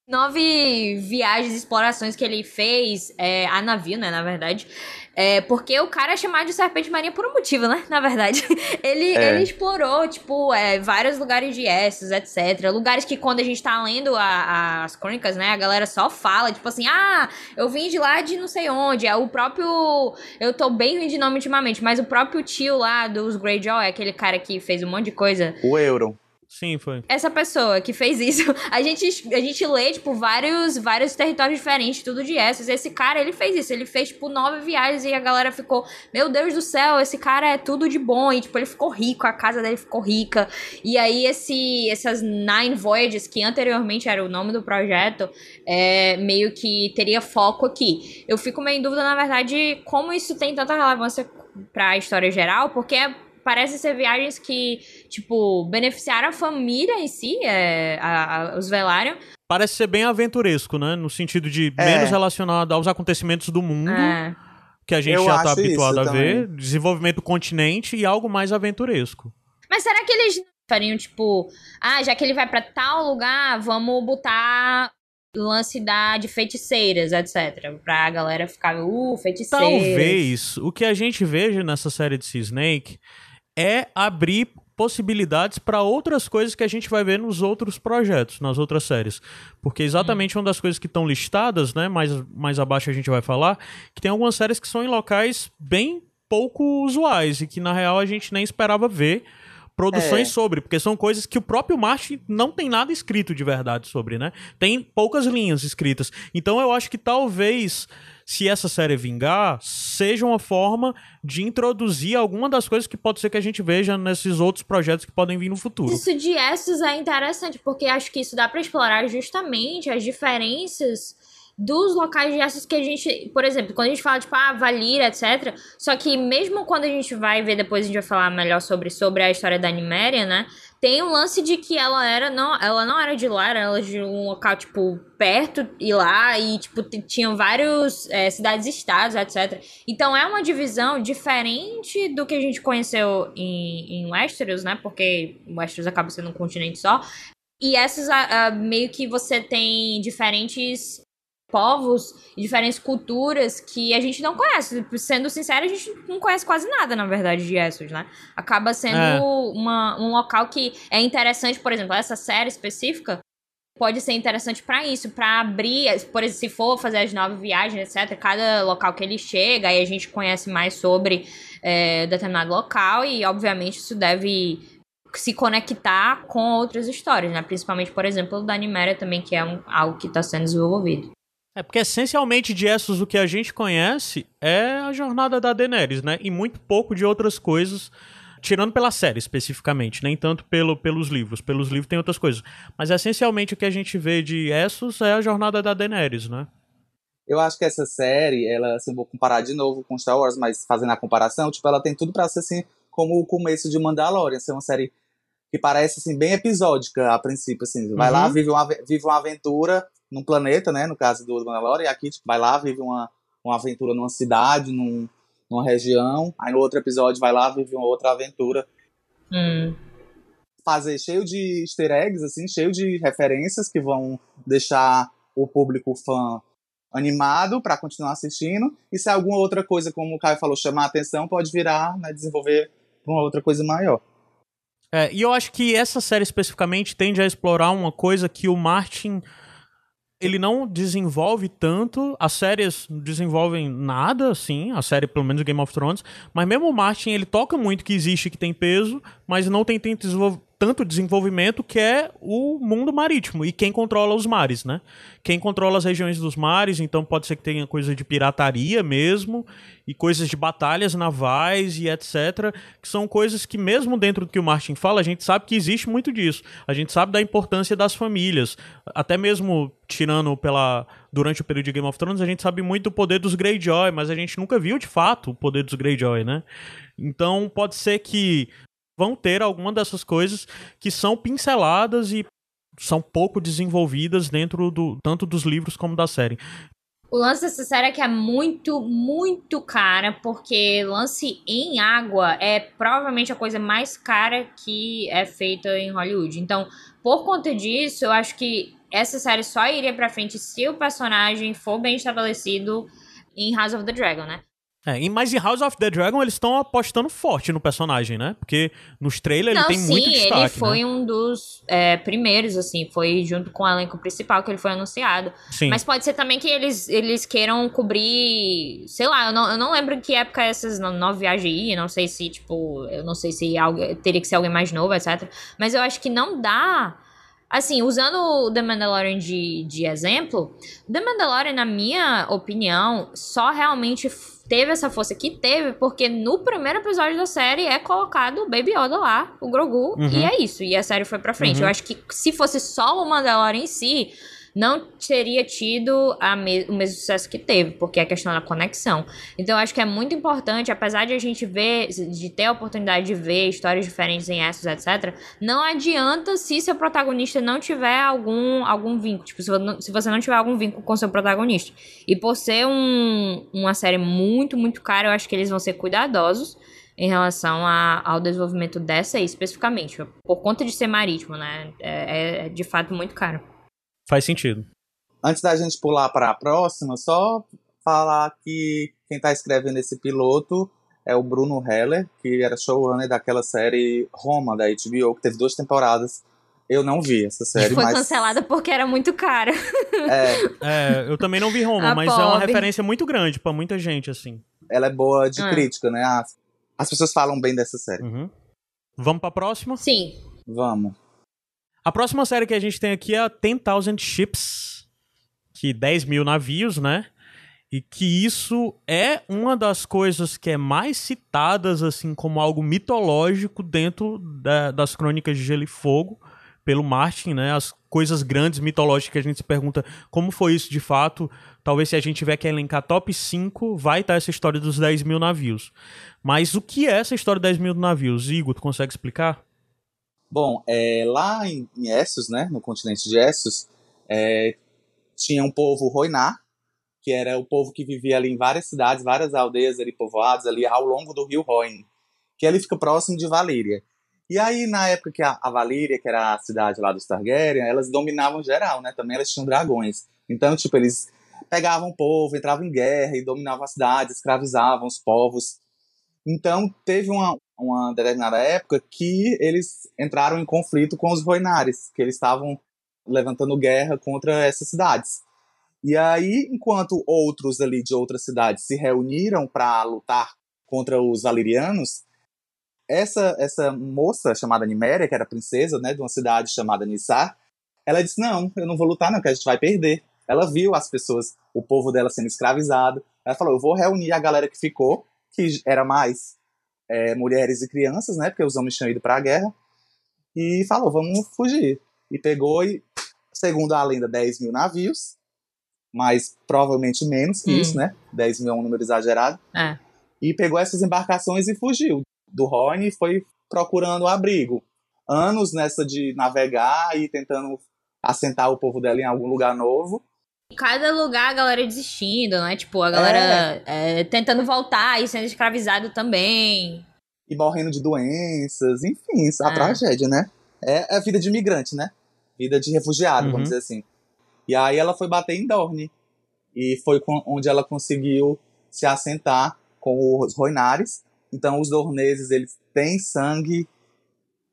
nove viagens e explorações que ele fez é, a navio, né, na verdade. É, porque o cara é chamado de Serpente Marinha por um motivo, né? Na verdade. [laughs] ele, é. ele explorou, tipo, é, vários lugares de Essos, etc. Lugares que quando a gente tá lendo a, as crônicas, né? A galera só fala, tipo assim, ah, eu vim de lá de não sei onde. É o próprio. Eu tô bem ruim de nome ultimamente, mas o próprio tio lá dos Greyjoy, é aquele cara que fez um monte de coisa. O Euron. Sim, foi. Essa pessoa que fez isso, [laughs] a gente, a gente lê, tipo, vários, vários territórios diferentes, tudo de Essos. Esse cara, ele fez isso. Ele fez, tipo, nove viagens e a galera ficou, meu Deus do céu, esse cara é tudo de bom. E, tipo, ele ficou rico, a casa dele ficou rica. E aí, esse, essas Nine Voyages, que anteriormente era o nome do projeto, é, meio que teria foco aqui. Eu fico meio em dúvida, na verdade, como isso tem tanta relevância para a história geral, porque é parece ser viagens que, tipo, beneficiaram a família em si, é, a, a, os Velaryon. Parece ser bem aventuresco, né? No sentido de é. menos relacionado aos acontecimentos do mundo. É. Que a gente Eu já tá habituado a ver. Também. Desenvolvimento do continente e algo mais aventuresco. Mas será que eles fariam, tipo, ah, já que ele vai para tal lugar, vamos botar lance da, de feiticeiras, etc. Pra galera ficar, uh, feiticeiras. Talvez o que a gente veja nessa série de Sea Snake é abrir possibilidades para outras coisas que a gente vai ver nos outros projetos, nas outras séries. Porque exatamente hum. uma das coisas que estão listadas, né, mais, mais abaixo a gente vai falar, que tem algumas séries que são em locais bem pouco usuais e que na real a gente nem esperava ver produções é. sobre, porque são coisas que o próprio Martin não tem nada escrito de verdade sobre, né? Tem poucas linhas escritas. Então eu acho que talvez se essa série vingar, seja uma forma de introduzir alguma das coisas que pode ser que a gente veja nesses outros projetos que podem vir no futuro. Isso de Essos é interessante, porque acho que isso dá para explorar justamente as diferenças dos locais de acesso que a gente, por exemplo, quando a gente fala tipo, ah, Valira, etc. Só que mesmo quando a gente vai ver, depois a gente vai falar melhor sobre, sobre a história da Niméria, né? Tem um lance de que ela era não, ela não era de lá, era de um local tipo perto e lá e tipo tinham vários é, cidades estados, etc. Então é uma divisão diferente do que a gente conheceu em, em Westeros, né? Porque Westeros acaba sendo um continente só. E essas meio que você tem diferentes povos e diferentes culturas que a gente não conhece. Sendo sincero, a gente não conhece quase nada, na verdade, de Essos, né? Acaba sendo é. uma, um local que é interessante, por exemplo, essa série específica pode ser interessante para isso, para abrir, por exemplo, se for fazer as novas viagens, etc., cada local que ele chega, aí a gente conhece mais sobre é, determinado local e, obviamente, isso deve se conectar com outras histórias, né? Principalmente, por exemplo, da Niméria também, que é um, algo que está sendo desenvolvido. É porque essencialmente de Essos o que a gente conhece é a jornada da Daenerys, né? E muito pouco de outras coisas, tirando pela série especificamente, nem tanto pelo, pelos livros. Pelos livros tem outras coisas. Mas essencialmente o que a gente vê de Essos é a jornada da Daenerys, né? Eu acho que essa série, ela, assim, vou comparar de novo com Star Wars, mas fazendo a comparação, tipo, ela tem tudo para ser assim, como o começo de Mandalorian, ser uma série que parece assim bem episódica a princípio, assim, vai uhum. lá, vive uma, vive uma aventura num planeta, né? No caso do Mandalorian, e aqui tipo, vai lá, vive uma, uma aventura numa cidade, num, numa região. Aí no outro episódio vai lá, vive uma outra aventura. Hum. Fazer cheio de easter eggs, assim, cheio de referências que vão deixar o público fã animado para continuar assistindo. E se alguma outra coisa, como o Caio falou, chamar a atenção, pode virar, né, desenvolver uma outra coisa maior. É, e eu acho que essa série especificamente tende a explorar uma coisa que o Martin ele não desenvolve tanto, as séries não desenvolvem nada, assim, a série, pelo menos Game of Thrones, mas mesmo o Martin, ele toca muito que existe, que tem peso, mas não tem, tem tanto desenvolvimento que é o mundo marítimo e quem controla os mares, né? Quem controla as regiões dos mares, então pode ser que tenha coisa de pirataria mesmo e coisas de batalhas navais e etc, que são coisas que mesmo dentro do que o Martin fala, a gente sabe que existe muito disso. A gente sabe da importância das famílias, até mesmo tirando pela durante o período de Game of Thrones, a gente sabe muito do poder dos Greyjoy, mas a gente nunca viu de fato o poder dos Greyjoy, né? Então pode ser que vão ter alguma dessas coisas que são pinceladas e são pouco desenvolvidas dentro do tanto dos livros como da série. O lance dessa série é que é muito, muito cara, porque lance em água é provavelmente a coisa mais cara que é feita em Hollywood. Então, por conta disso, eu acho que essa série só iria pra frente se o personagem for bem estabelecido em House of the Dragon, né? É, mas em House of the Dragon eles estão apostando forte no personagem, né? Porque nos trailers ele tem sim, muito destaque. ele né? foi né? um dos é, primeiros, assim, foi junto com o elenco principal que ele foi anunciado. Sim. Mas pode ser também que eles, eles queiram cobrir, sei lá, eu não, eu não lembro em que época essas nove viagens aí, não sei se, tipo, eu não sei se algo, teria que ser alguém mais novo, etc. Mas eu acho que não dá Assim, usando o The Mandalorian de, de exemplo, The Mandalorian, na minha opinião, só realmente teve essa força que teve, porque no primeiro episódio da série é colocado o Baby Yoda lá, o Grogu, uhum. e é isso. E a série foi pra frente. Uhum. Eu acho que se fosse só o Mandalorian em si, não teria tido me o mesmo sucesso que teve, porque é a questão da conexão. Então acho que é muito importante, apesar de a gente ver, de ter a oportunidade de ver histórias diferentes em Essos, etc., não adianta se seu protagonista não tiver algum, algum vínculo. Tipo, se, você não tiver algum vínculo com seu protagonista. E por ser um, uma série muito, muito cara, eu acho que eles vão ser cuidadosos em relação a, ao desenvolvimento dessa aí, especificamente. Por conta de ser marítimo, né? É, é de fato muito caro. Faz sentido. Antes da gente pular para a próxima, só falar que quem está escrevendo esse piloto é o Bruno Heller, que era showrunner daquela série Roma, da HBO, que teve duas temporadas. Eu não vi essa série, Foi mas... cancelada porque era muito cara. [laughs] É. é, eu também não vi Roma, a mas pobre. é uma referência muito grande para muita gente, assim. Ela é boa de ah. crítica, né? As, as pessoas falam bem dessa série. Uhum. Vamos pra próxima? Sim. Vamos. A próxima série que a gente tem aqui é a 10,000 Ships, que 10 mil navios, né? E que isso é uma das coisas que é mais citadas, assim, como algo mitológico dentro da, das crônicas de Gelo e Fogo, pelo Martin, né? As coisas grandes mitológicas que a gente se pergunta como foi isso de fato. Talvez se a gente tiver que elencar top 5, vai estar essa história dos 10 mil navios. Mas o que é essa história dos 10 mil navios? Igor, tu consegue explicar? Bom, é, lá em, em Essos, né, no continente de Essos, é, tinha um povo Roiná, que era o povo que vivia ali em várias cidades, várias aldeias ali povoadas ali ao longo do rio Roine, que ele fica próximo de Valíria. E aí, na época que a, a Valíria, que era a cidade lá dos Targaryen, elas dominavam geral, né? Também elas tinham dragões. Então, tipo, eles pegavam o povo, entravam em guerra e dominavam a cidade, escravizavam os povos. Então, teve uma, uma determinada época que eles entraram em conflito com os Roinares, que eles estavam levantando guerra contra essas cidades. E aí, enquanto outros ali de outras cidades se reuniram para lutar contra os alirianos, essa essa moça chamada Niméria, que era princesa, né, de uma cidade chamada Nissar, ela disse: "Não, eu não vou lutar não, que a gente vai perder". ela viu as pessoas, o povo dela sendo escravizado. Ela falou: eu vou reunir a galera que ficou, que era mais é, mulheres e crianças, né? Porque os homens tinham ido para a guerra. E falou: vamos fugir. E pegou, e, segundo a lenda, 10 mil navios, mas provavelmente menos que hum. isso, né? 10 mil é um número exagerado. É. E pegou essas embarcações e fugiu do Rhône e foi procurando abrigo. Anos nessa de navegar e tentando assentar o povo dela em algum lugar novo. Cada lugar a galera desistindo, né? Tipo, a galera é. É, tentando voltar e sendo escravizado também. E morrendo de doenças, enfim, a é. tragédia, né? É a vida de imigrante, né? Vida de refugiado, uhum. vamos dizer assim. E aí ela foi bater em Dorne. E foi onde ela conseguiu se assentar com os Roinares. Então os dorneses, eles têm sangue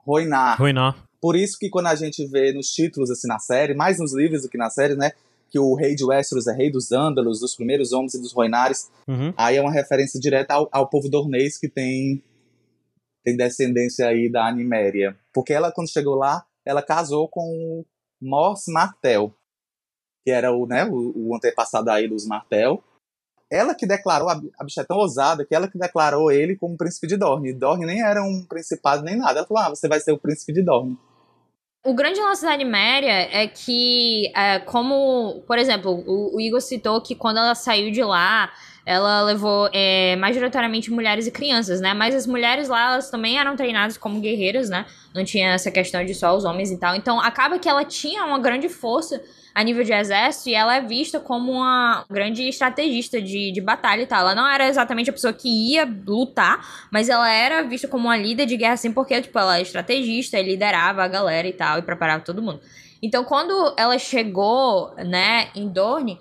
Roinar. Roinar. Por isso que quando a gente vê nos títulos, assim, na série, mais nos livros do que na série, né? Que o rei de Westeros é rei dos Ândalos, dos primeiros homens e dos Roinares. Uhum. Aí é uma referência direta ao, ao povo dornês que tem, tem descendência aí da Animéria. Porque ela, quando chegou lá, ela casou com o Mors Martel, que era o, né, o, o antepassado aí dos Martel. Ela que declarou, a bicha é tão ousada, que ela que declarou ele como príncipe de Dorne. Dorne nem era um principado nem nada. Ela falou, ah, você vai ser o príncipe de Dorne. O grande lance da Animéria é que, é, como, por exemplo, o, o, Igor citou que quando ela saiu de lá, ela levou é, majoritariamente mulheres e crianças, né? Mas as mulheres lá, elas também eram treinadas como guerreiras, né? Não tinha essa questão de só os homens e tal. Então, acaba que ela tinha uma grande força a nível de exército e ela é vista como uma grande estrategista de, de batalha e tal. Ela não era exatamente a pessoa que ia lutar, mas ela era vista como uma líder de guerra, assim, porque, tipo, ela é estrategista e liderava a galera e tal, e preparava todo mundo. Então, quando ela chegou, né, em Dorne,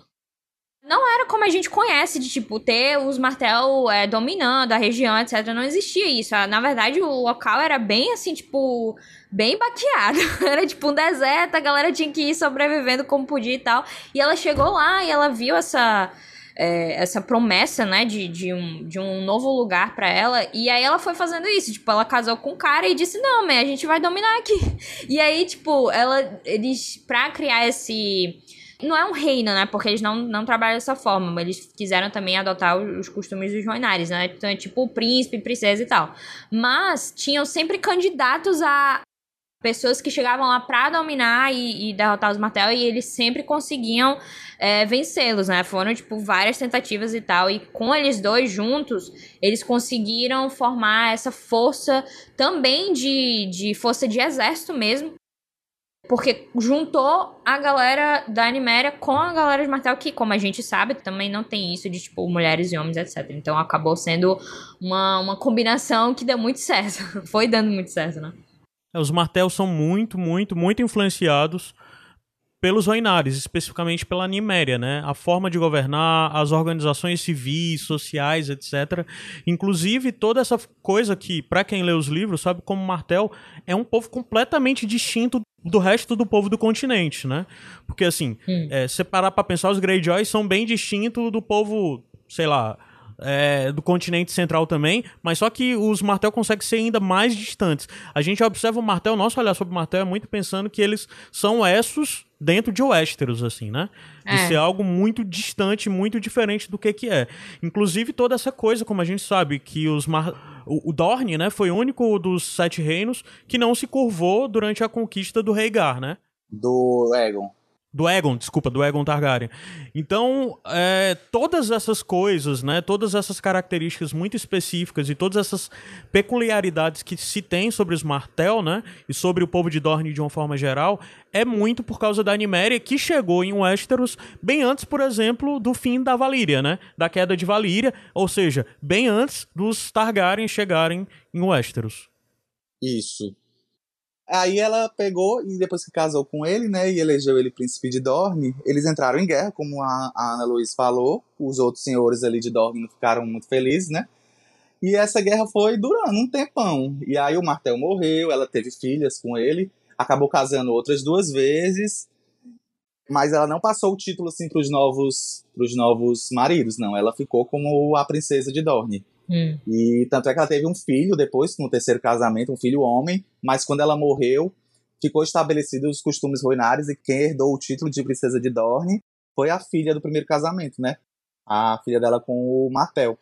não era como a gente conhece, de tipo, ter os martel é, dominando a região, etc. Não existia isso. Na verdade, o local era bem assim, tipo, bem baqueado. [laughs] Era tipo um deserto, a galera tinha que ir sobrevivendo como podia e tal. E ela chegou lá e ela viu essa. É, essa promessa, né, de, de, um, de um novo lugar para ela, e aí ela foi fazendo isso, tipo, ela casou com um cara e disse, não, man, a gente vai dominar aqui, [laughs] e aí, tipo, ela, eles, pra criar esse, não é um reino, né? Porque eles não, não trabalham dessa forma, mas eles quiseram também adotar os costumes dos Roinares, né? Então é tipo príncipe, princesa e tal. Mas tinham sempre candidatos a pessoas que chegavam lá pra dominar e, e derrotar os Martel e eles sempre conseguiam é, vencê-los, né? Foram, tipo, várias tentativas e tal. E com eles dois juntos, eles conseguiram formar essa força também de, de força de exército mesmo porque juntou a galera da Animéria com a galera de Martel, que, como a gente sabe, também não tem isso de, tipo, mulheres e homens, etc. Então acabou sendo uma, uma combinação que deu muito certo. [laughs] Foi dando muito certo, né? É, os Martel são muito, muito, muito influenciados pelos Oinares, especificamente pela Niméria, né? A forma de governar, as organizações civis, sociais, etc. Inclusive toda essa coisa que, para quem lê os livros, sabe como Martel é um povo completamente distinto do resto do povo do continente, né? Porque assim, hum. é, se parar pra pensar, os Greyjoys são bem distintos do povo, sei lá, é, do continente central também, mas só que os Martel conseguem ser ainda mais distantes. A gente observa o Martel, nosso olhar sobre o Martel é muito pensando que eles são Essos dentro de Westeros, assim, né? De é. ser algo muito distante, muito diferente do que que é. Inclusive toda essa coisa, como a gente sabe, que os Mar... o, o Dorne, né, foi o único dos Sete Reinos que não se curvou durante a conquista do Rhaegar, né? Do Aegon. Do Egon, desculpa, do Egon Targaryen. Então, é, todas essas coisas, né, todas essas características muito específicas e todas essas peculiaridades que se tem sobre os Martel, né, e sobre o povo de Dorne de uma forma geral, é muito por causa da Niméria que chegou em Westeros bem antes, por exemplo, do fim da Valíria, né, da queda de Valíria, ou seja, bem antes dos Targaryen chegarem em Westeros. Isso. Aí ela pegou e depois que casou com ele, né, e elegeu ele príncipe de Dorne, eles entraram em guerra, como a, a Ana Luiz falou. Os outros senhores ali de Dorne não ficaram muito felizes, né? E essa guerra foi durando um tempão. E aí o Martel morreu, ela teve filhas com ele, acabou casando outras duas vezes, mas ela não passou o título assim para os novos, novos maridos, não. Ela ficou como a princesa de Dorne. Hum. E tanto é que ela teve um filho depois, no terceiro casamento, um filho homem, mas quando ela morreu, ficou estabelecido os costumes ruinares e quem herdou o título de princesa de Dorne foi a filha do primeiro casamento, né? A filha dela com o Martel.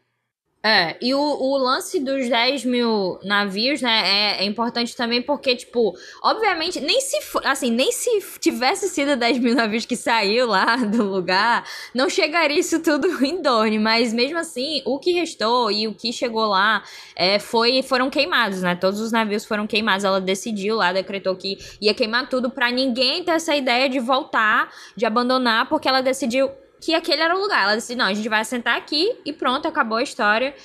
É, e o, o, lance dos 10 mil navios, né, é, é, importante também porque, tipo, obviamente, nem se, assim, nem se tivesse sido 10 mil navios que saiu lá [laughs] do lugar, não chegaria isso tudo [laughs] em Dorne, mas mesmo assim, o que restou e o que chegou lá é, foi, foram queimados, né, todos os navios foram queimados, ela decidiu lá, decretou que ia queimar tudo para ninguém ter essa ideia de voltar, de abandonar, porque ela decidiu que aquele era o lugar. Ela disse: não, a gente vai sentar aqui e pronto, acabou a história.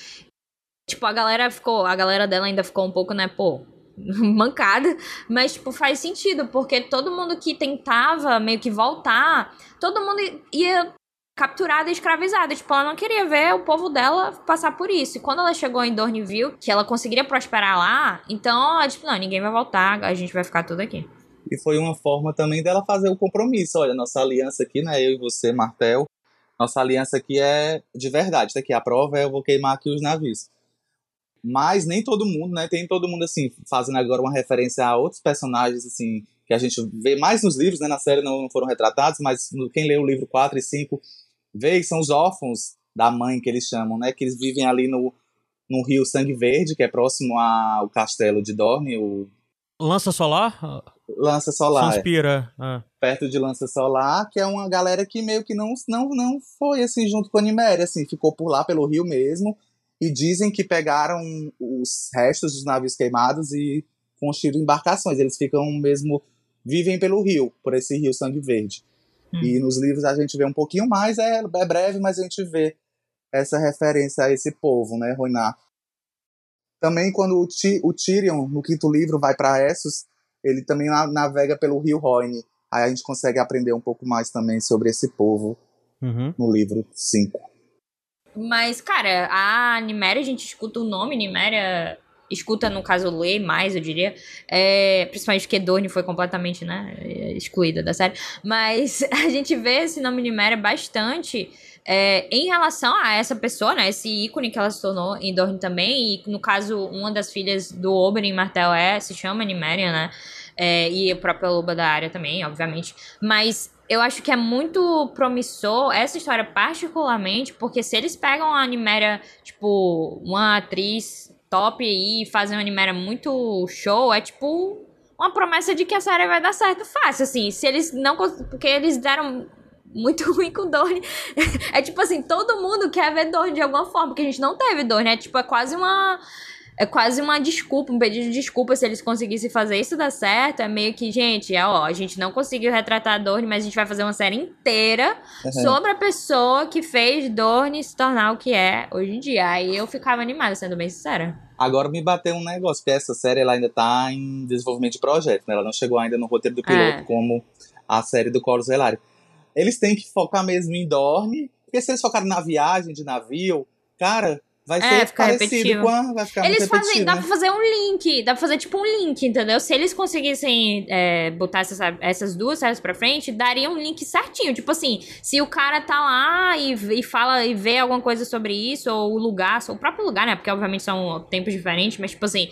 Tipo, a galera ficou. A galera dela ainda ficou um pouco, né, pô, [laughs] mancada, mas tipo faz sentido, porque todo mundo que tentava meio que voltar, todo mundo ia capturada e escravizada, tipo, ela não queria ver o povo dela passar por isso. E quando ela chegou em Dorneville, que ela conseguiria prosperar lá, então ela tipo, não, ninguém vai voltar, a gente vai ficar tudo aqui. E foi uma forma também dela fazer o compromisso. Olha, nossa aliança aqui, né? Eu e você, Martel. Nossa aliança aqui é de verdade. Tá aqui a prova é eu vou queimar aqui os navios. Mas nem todo mundo, né? Tem todo mundo, assim, fazendo agora uma referência a outros personagens, assim, que a gente vê mais nos livros, né? Na série não foram retratados, mas quem lê o livro 4 e 5 vê que são os órfãos da mãe que eles chamam, né? Que eles vivem ali no, no rio Sangue Verde, que é próximo ao castelo de Dorne, o Lança Solar? Lança Solar. Suspira. É. Perto de Lança Solar, que é uma galera que meio que não, não, não foi assim junto com a Niméria, assim, ficou por lá pelo rio mesmo. E dizem que pegaram os restos dos navios queimados e construíram embarcações. Eles ficam mesmo. vivem pelo rio, por esse rio Sangue Verde. Hum. E nos livros a gente vê um pouquinho mais, é, é breve, mas a gente vê essa referência a esse povo, né, Roinar? Também quando o, Ty o Tyrion, no quinto livro, vai para Essos, ele também navega pelo rio Roine. Aí a gente consegue aprender um pouco mais também sobre esse povo uhum. no livro 5. Mas, cara, a Niméria, a gente escuta o nome Niméria, escuta, no caso, lê mais, eu diria. É, principalmente porque Dorne foi completamente, né, excluída da série. Mas [laughs] a gente vê esse nome Niméria bastante é, em relação a essa pessoa, né, esse ícone que ela se tornou em Dorne também, e no caso, uma das filhas do Oberyn Martell é, se chama Nymeria, né, é, e a própria loba da área também, obviamente, mas eu acho que é muito promissor essa história particularmente, porque se eles pegam a Nymeria, tipo, uma atriz top e fazem uma Nymeria muito show, é tipo uma promessa de que a série vai dar certo fácil, assim. Se eles não. Porque eles deram muito [laughs] ruim com Dorne. é tipo assim, todo mundo quer ver Dorne de alguma forma, porque a gente não teve Dorne. É tipo, é quase uma. É quase uma desculpa, um pedido de desculpa se eles conseguissem fazer isso dar certo. É meio que, gente, é, ó, a gente não conseguiu retratar a Dorne, mas a gente vai fazer uma série inteira uhum. sobre a pessoa que fez Dorne se tornar o que é hoje em dia. Aí eu ficava animada, sendo bem sincera. Agora me bateu um negócio, porque essa série ela ainda tá em desenvolvimento de projeto, né? Ela não chegou ainda no roteiro do piloto, é. como a série do Corus Velário. Eles têm que focar mesmo em Dorne, porque se eles focarem na viagem de navio, cara, vai é, ser parecido com a, vai ficar Eles fazem, dá né? pra fazer um link, dá pra fazer tipo um link, entendeu? Se eles conseguissem é, botar essas, essas duas séries pra frente, daria um link certinho. Tipo assim, se o cara tá lá e, e fala e vê alguma coisa sobre isso, ou o lugar, ou o próprio lugar, né? Porque obviamente são tempos diferentes, mas tipo assim,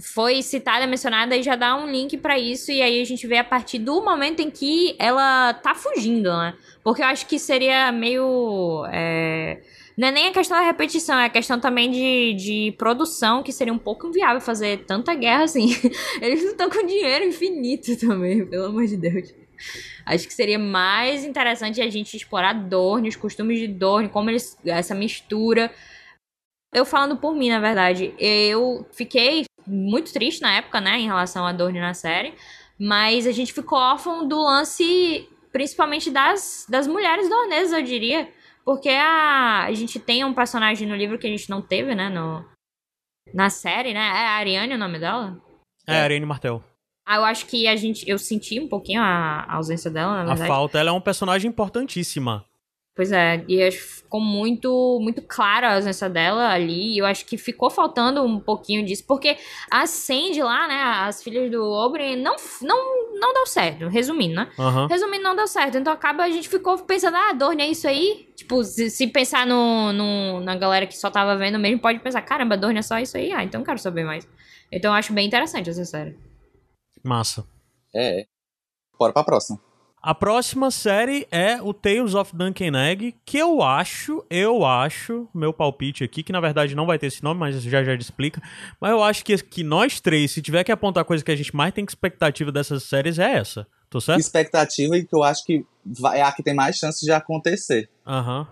foi citada, mencionada, e já dá um link para isso, e aí a gente vê a partir do momento em que ela tá fugindo, né? Porque eu acho que seria meio. É... Não é nem a questão da repetição, é a questão também de, de produção, que seria um pouco inviável fazer tanta guerra assim. [laughs] Eles não estão com dinheiro infinito também, pelo amor de Deus. Acho que seria mais interessante a gente explorar Dorne, os costumes de Dorne, como eles. essa mistura. Eu falando por mim, na verdade, eu fiquei muito triste na época, né, em relação a Dorne na série. Mas a gente ficou órfão do lance, principalmente das, das mulheres dornesas, eu diria. Porque a, a gente tem um personagem no livro que a gente não teve, né, no, na série, né? É a Ariane o nome dela? É, é. Ariane Martel. Ah, eu acho que a gente. Eu senti um pouquinho a, a ausência dela, na verdade. A falta, ela é um personagem importantíssima. Pois é, e acho que ficou muito, muito clara a ausência dela ali. E eu acho que ficou faltando um pouquinho disso. Porque a Sandy lá, né? As filhas do Oberyn, não, não, não deu certo. Resumindo, né? Uhum. Resumindo, não deu certo. Então acaba, a gente ficou pensando, ah, Dorne é isso aí? Tipo, se, se pensar no, no, na galera que só tava vendo mesmo, pode pensar, caramba, Dorne é só isso aí? Ah, então quero saber mais. Então eu acho bem interessante essa série. Massa. É. Bora pra próxima. A próxima série é o Tales of Duncan Egg, que eu acho, eu acho, meu palpite aqui, que na verdade não vai ter esse nome, mas já já explica, mas eu acho que, que nós três, se tiver que apontar a coisa que a gente mais tem expectativa dessas séries, é essa. Tô certo? Expectativa e que eu acho que vai, é a que tem mais chance de acontecer. Aham. Uhum.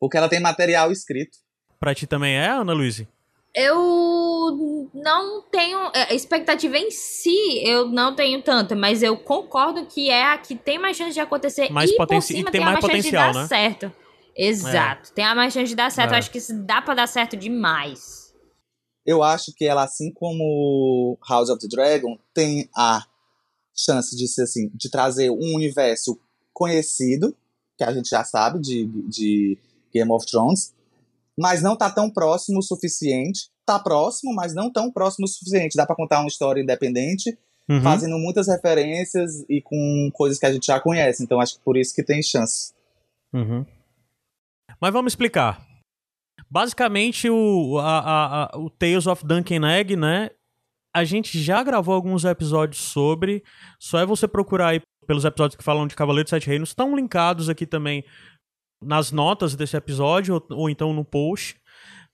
Porque ela tem material escrito. Pra ti também é, Ana Luísa? Eu não tenho. É, expectativa em si, eu não tenho tanta, mas eu concordo que é a que tem mais chance de acontecer mais e por cima tem, tem mais, mais potencial, chance de dar né? certo. Exato. É. Tem a mais chance de dar certo. É. Eu acho que isso dá pra dar certo demais. Eu acho que ela, assim como House of the Dragon, tem a chance de ser assim, de trazer um universo conhecido, que a gente já sabe de, de Game of Thrones, mas não tá tão próximo o suficiente. Tá próximo, mas não tão próximo o suficiente. Dá para contar uma história independente, uhum. fazendo muitas referências e com coisas que a gente já conhece. Então acho que por isso que tem chance. Uhum. Mas vamos explicar. Basicamente, o, a, a, a, o Tales of Duncan Egg, né? A gente já gravou alguns episódios sobre. Só é você procurar aí pelos episódios que falam de Cavaleiro de Sete Reinos. Estão linkados aqui também nas notas desse episódio ou, ou então no post,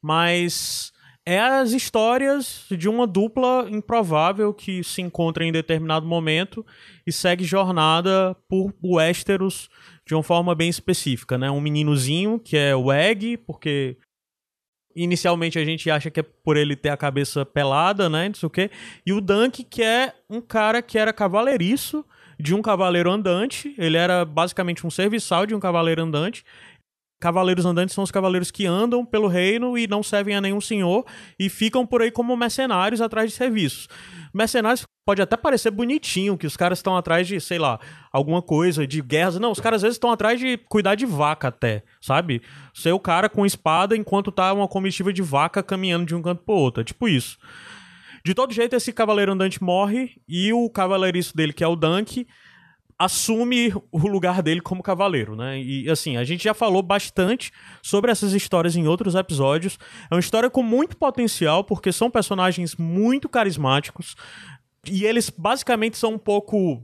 mas é as histórias de uma dupla improvável que se encontra em determinado momento e segue jornada por Westeros de uma forma bem específica, né? Um meninozinho que é o Egg, porque inicialmente a gente acha que é por ele ter a cabeça pelada, né? Não sei o quê. E o Dunk, que é um cara que era cavaleiriço de um cavaleiro andante. Ele era basicamente um serviçal de um cavaleiro andante. Cavaleiros andantes são os cavaleiros que andam pelo reino e não servem a nenhum senhor e ficam por aí como mercenários atrás de serviços. Mercenários pode até parecer bonitinho, que os caras estão atrás de, sei lá, alguma coisa, de guerras. Não, os caras às vezes estão atrás de cuidar de vaca até, sabe? Ser o cara com espada enquanto tá uma comitiva de vaca caminhando de um canto pro outro. É tipo isso. De todo jeito, esse cavaleiro andante morre e o cavaleiriço dele, que é o Dunk, assume o lugar dele como cavaleiro, né? E assim, a gente já falou bastante sobre essas histórias em outros episódios. É uma história com muito potencial, porque são personagens muito carismáticos e eles basicamente são um pouco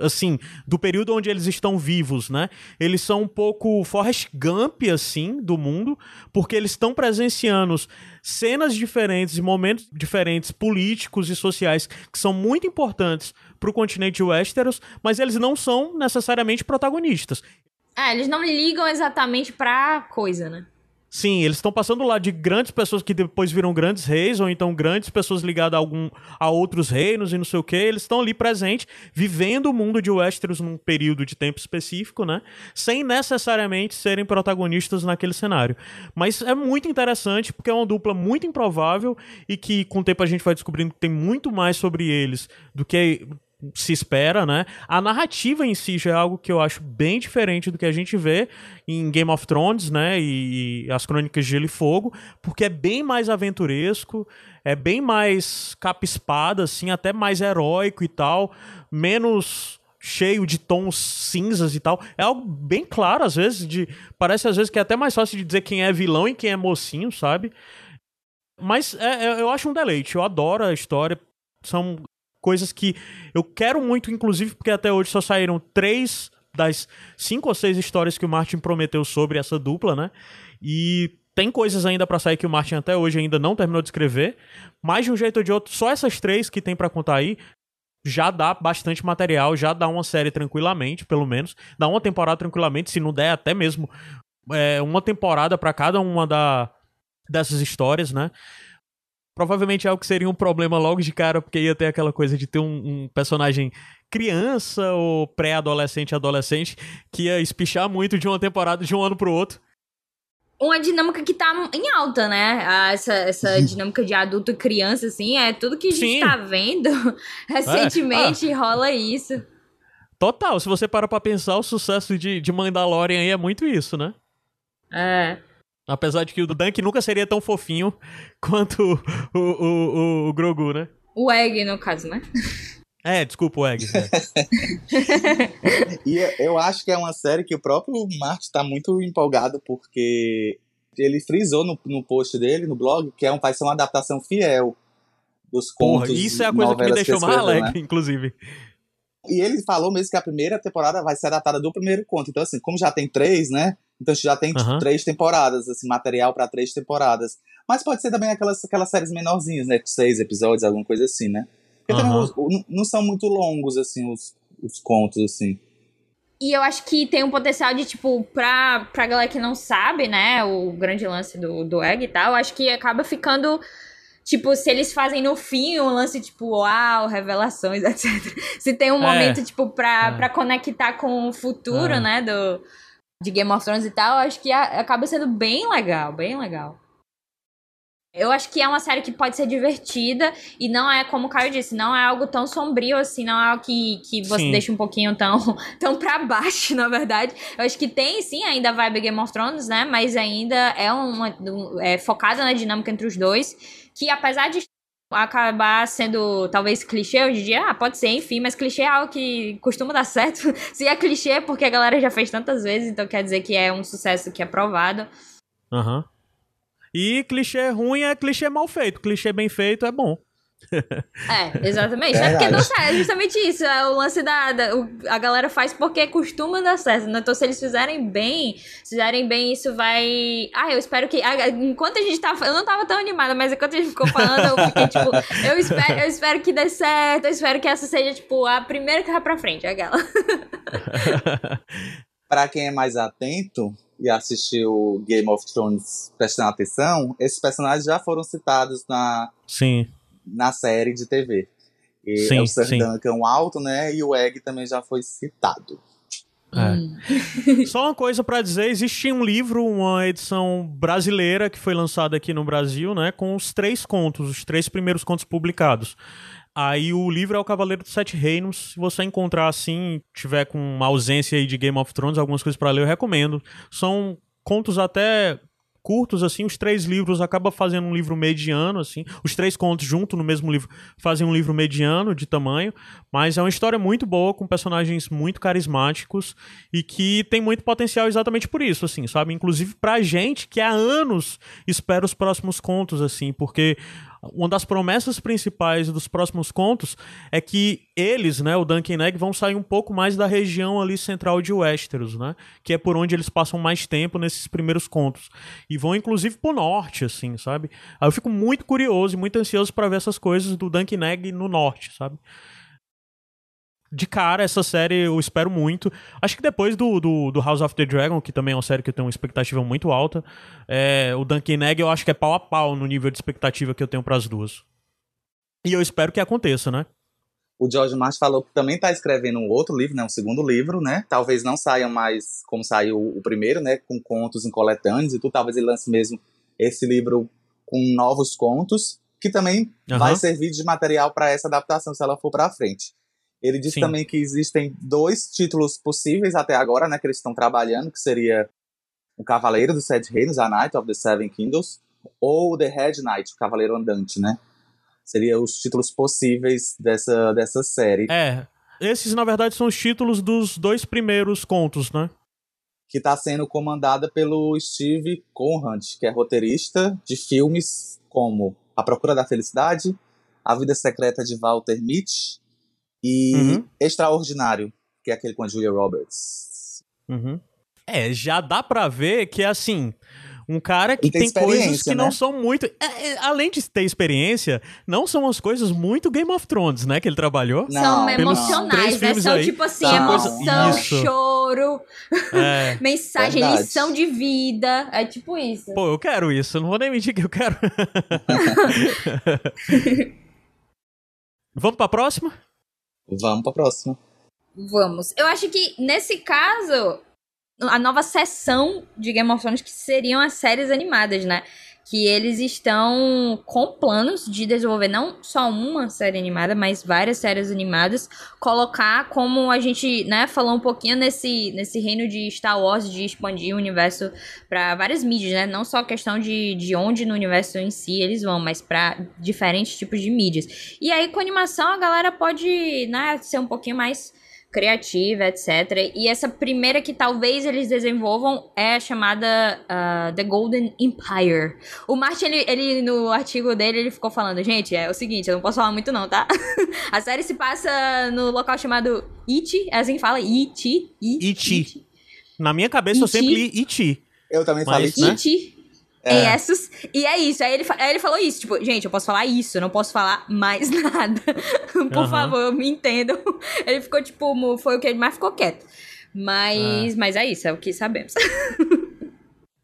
assim, do período onde eles estão vivos, né? Eles são um pouco Forrest Gump, assim, do mundo, porque eles estão presenciando cenas diferentes momentos diferentes, políticos e sociais, que são muito importantes para o continente Westeros, mas eles não são necessariamente protagonistas. É, eles não ligam exatamente pra coisa, né? Sim, eles estão passando lá de grandes pessoas que depois viram grandes reis, ou então grandes pessoas ligadas a, algum, a outros reinos e não sei o que. Eles estão ali presentes, vivendo o mundo de Westeros num período de tempo específico, né? Sem necessariamente serem protagonistas naquele cenário. Mas é muito interessante porque é uma dupla muito improvável e que com o tempo a gente vai descobrindo que tem muito mais sobre eles do que se espera, né? A narrativa em si já é algo que eu acho bem diferente do que a gente vê em Game of Thrones, né? E, e as Crônicas de Gelo e Fogo, porque é bem mais aventuresco, é bem mais capa-espada, assim, até mais heróico e tal, menos cheio de tons cinzas e tal. É algo bem claro, às vezes, de. Parece às vezes que é até mais fácil de dizer quem é vilão e quem é mocinho, sabe? Mas é, é, eu acho um deleite, eu adoro a história. São coisas que eu quero muito, inclusive, porque até hoje só saíram três das cinco ou seis histórias que o Martin prometeu sobre essa dupla, né? E tem coisas ainda para sair que o Martin até hoje ainda não terminou de escrever, mas de um jeito ou de outro, só essas três que tem para contar aí já dá bastante material, já dá uma série tranquilamente, pelo menos, dá uma temporada tranquilamente, se não der até mesmo é, uma temporada para cada uma da, dessas histórias, né? Provavelmente é algo que seria um problema logo de cara, porque ia ter aquela coisa de ter um, um personagem criança ou pré-adolescente, adolescente, que ia espichar muito de uma temporada de um ano pro outro. Uma dinâmica que tá em alta, né? Essa, essa dinâmica de adulto e criança, assim, é tudo que a gente Sim. tá vendo. [laughs] Recentemente é. ah. rola isso. Total, se você para pra pensar, o sucesso de, de Mandalorian aí é muito isso, né? É. Apesar de que o Dunk nunca seria tão fofinho [laughs] quanto o, o, o, o Grogu, né? O Egg, no caso, né? É, desculpa o Egg. É. [laughs] e eu acho que é uma série que o próprio Martin tá muito empolgado, porque ele frisou no, no post dele, no blog, que é um, vai ser uma adaptação fiel dos contos. Porra, isso é a coisa que me deixou mais alegre, né? inclusive. E ele falou mesmo que a primeira temporada vai ser adaptada do primeiro conto. Então, assim, como já tem três, né? Então já tem tipo, três temporadas, assim, material para três temporadas. Mas pode ser também aquelas, aquelas séries menorzinhas, né? Seis episódios, alguma coisa assim, né? Porque uhum. também não são muito longos, assim, os, os contos, assim. E eu acho que tem um potencial de, tipo, pra, pra galera que não sabe, né, o grande lance do, do Egg e tal, eu acho que acaba ficando. Tipo, se eles fazem no fim um lance, tipo, uau, revelações, [laughs] etc. Se tem um é. momento, tipo, pra, é. pra conectar com o futuro, é. né, do, de Game of Thrones e tal, acho que a, acaba sendo bem legal, bem legal. Eu acho que é uma série que pode ser divertida e não é, como o Caio disse, não é algo tão sombrio assim, não é algo que, que você sim. deixa um pouquinho tão, [laughs] tão pra baixo, [laughs] na verdade. Eu acho que tem, sim, ainda vibe Game of Thrones, né? Mas ainda é uma. É focada na dinâmica entre os dois. Que apesar de acabar sendo talvez clichê hoje em dia, ah, pode ser, enfim, mas clichê é algo que costuma dar [laughs] certo. Se é clichê, é porque a galera já fez tantas vezes, então quer dizer que é um sucesso que é provado. Aham. Uhum. E clichê ruim é clichê mal feito. Clichê bem feito é bom. É, exatamente. É, porque não sai, é justamente isso. É o lance da, da o, a galera faz porque costuma dar certo. Né? Então, se eles fizerem bem, se fizerem bem, isso vai. Ah, eu espero que. Ah, enquanto a gente tava. Eu não tava tão animada, mas enquanto a gente ficou falando, eu fiquei tipo. Eu espero, eu espero que dê certo. Eu espero que essa seja, tipo, a primeira que vai pra frente, aquela. [laughs] pra quem é mais atento, e assistiu Game of Thrones prestando atenção, esses personagens já foram citados na, sim. Na série de TV. E sim, é o Sir sim. Duncan Alto, né? E o Egg também já foi citado. É. Hum. [laughs] Só uma coisa para dizer, existe um livro, uma edição brasileira que foi lançada aqui no Brasil, né, com os três contos, os três primeiros contos publicados. Aí o livro é o Cavaleiro dos Sete Reinos. Se você encontrar assim, tiver com uma ausência aí de Game of Thrones, algumas coisas para ler, eu recomendo. São contos até curtos, assim, os três livros acaba fazendo um livro mediano, assim, os três contos junto no mesmo livro fazem um livro mediano de tamanho, mas é uma história muito boa, com personagens muito carismáticos e que tem muito potencial exatamente por isso, assim, sabe? Inclusive pra gente que há anos espera os próximos contos, assim, porque uma das promessas principais dos próximos contos é que eles, né, o Duncan Egg, vão sair um pouco mais da região ali central de Westeros, né, que é por onde eles passam mais tempo nesses primeiros contos. E vão inclusive pro norte, assim, sabe? Aí eu fico muito curioso e muito ansioso para ver essas coisas do Duncan Egg no norte, sabe? De cara, essa série eu espero muito. Acho que depois do, do, do, House of the Dragon, que também é uma série que eu tenho uma expectativa muito alta, é, o Duncan Egg eu acho que é pau a pau no nível de expectativa que eu tenho para as duas. E eu espero que aconteça, né? O George Martin falou que também está escrevendo um outro livro, né, um segundo livro, né? Talvez não saia mais como saiu o primeiro, né, com contos em coletâneos e tudo. Talvez ele lance mesmo esse livro com novos contos, que também uhum. vai servir de material para essa adaptação se ela for para frente. Ele disse Sim. também que existem dois títulos possíveis até agora, né, que eles estão trabalhando, que seria o Cavaleiro dos Sete Reinos, a Knight of the Seven Kingdoms, ou The Red Knight, o Cavaleiro Andante, né? Seriam os títulos possíveis dessa, dessa série. É, esses na verdade são os títulos dos dois primeiros contos, né? Que está sendo comandada pelo Steve Conrad, que é roteirista de filmes como A Procura da Felicidade, A Vida Secreta de Walter Mitty e uhum. Extraordinário, que é aquele com a Julia Roberts. Uhum. É, já dá pra ver que, assim, um cara que tem, tem coisas que né? não são muito. É, é, além de ter experiência, não são as coisas muito Game of Thrones, né? Que ele trabalhou. Não, são emocionais, né? São aí. tipo assim, são emoção, coisa... choro, é. [laughs] mensagem, Verdade. lição de vida. É tipo isso. Pô, eu quero isso. Não vou nem mentir que eu quero. [laughs] [laughs] Vamos pra próxima? Vamos pra próxima. Vamos. Eu acho que nesse caso, a nova sessão de Game of Thrones que seriam as séries animadas, né? Que eles estão com planos de desenvolver não só uma série animada, mas várias séries animadas, colocar como a gente, né, falou um pouquinho nesse, nesse reino de Star Wars, de expandir o universo para várias mídias, né, não só a questão de, de onde no universo em si eles vão, mas para diferentes tipos de mídias. E aí com animação a galera pode, né, ser um pouquinho mais criativa, etc. E essa primeira que talvez eles desenvolvam é chamada uh, The Golden Empire. O Martin, ele, ele, no artigo dele, ele ficou falando, gente, é o seguinte, eu não posso falar muito não, tá? [laughs] a série se passa no local chamado Iti, é assim que fala, Iti, Iti. Na minha cabeça Iti. eu sempre li Iti. Eu também falei Iti. Né? Iti. É. Essos, e é isso. Aí ele, aí ele falou isso, tipo, gente, eu posso falar isso, eu não posso falar mais [laughs] nada. [laughs] Por uhum. favor, me entendam. [laughs] Ele ficou, tipo, foi o que ele mais ficou quieto. Mas, é. mas é isso, é o que sabemos.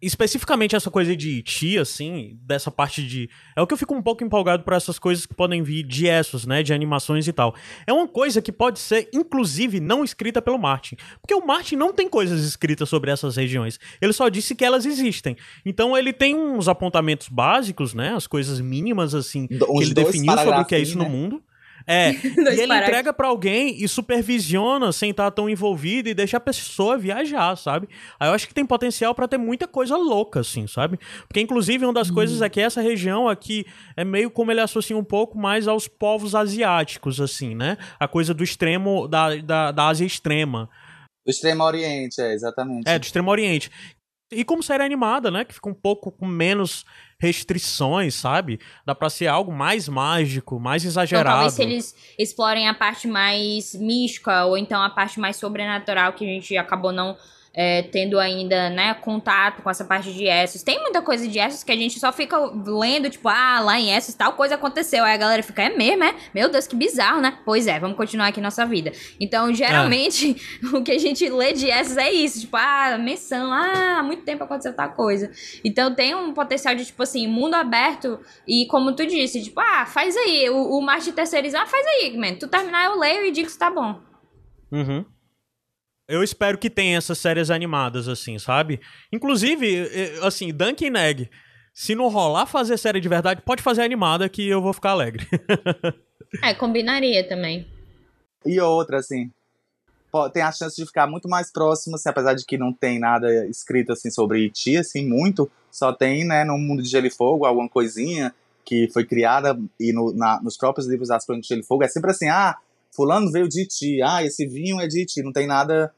Especificamente essa coisa de ti, assim, dessa parte de. É o que eu fico um pouco empolgado por essas coisas que podem vir de Essos, né? De animações e tal. É uma coisa que pode ser, inclusive, não escrita pelo Martin. Porque o Martin não tem coisas escritas sobre essas regiões. Ele só disse que elas existem. Então ele tem uns apontamentos básicos, né? As coisas mínimas, assim, que ele definiu sobre o que é isso né? no mundo. É, [laughs] e ele entrega para alguém e supervisiona sem estar tão envolvido e deixa a pessoa viajar, sabe? Aí eu acho que tem potencial para ter muita coisa louca, assim, sabe? Porque, inclusive, uma das hum. coisas é que essa região aqui é meio como ele associa um pouco mais aos povos asiáticos, assim, né? A coisa do extremo, da, da, da Ásia extrema. Do Extremo Oriente, é, exatamente. É, do Extremo Oriente. E como série animada, né? Que fica um pouco com menos restrições, sabe? Dá pra ser algo mais mágico, mais exagerado. Então, talvez se eles explorem a parte mais mística ou então a parte mais sobrenatural que a gente acabou não é, tendo ainda, né, contato com essa parte de Essos. Tem muita coisa de Essos que a gente só fica lendo, tipo, ah, lá em Essos tal coisa aconteceu. Aí a galera fica, é mesmo, é? Meu Deus, que bizarro, né? Pois é, vamos continuar aqui nossa vida. Então, geralmente, é. [laughs] o que a gente lê de Essos é isso, tipo, ah, menção, ah, há muito tempo aconteceu tal coisa. Então, tem um potencial de, tipo assim, mundo aberto e, como tu disse, tipo, ah, faz aí, o, o Marte terceirizar, faz aí, man. Tu terminar, eu leio e digo que tá bom. Uhum. Eu espero que tenha essas séries animadas, assim, sabe? Inclusive, assim, Dunkin' Egg. Se não rolar fazer série de verdade, pode fazer animada que eu vou ficar alegre. [laughs] é, combinaria também. E outra, assim, tem a chance de ficar muito mais próximo, assim, apesar de que não tem nada escrito assim sobre Iti, assim, muito. Só tem, né, no Mundo de Gelo e Fogo, alguma coisinha que foi criada e no, na, nos próprios livros das Crônicas de Gelo e Fogo é sempre assim, ah, fulano veio de Iti, ah, esse vinho é de Iti, não tem nada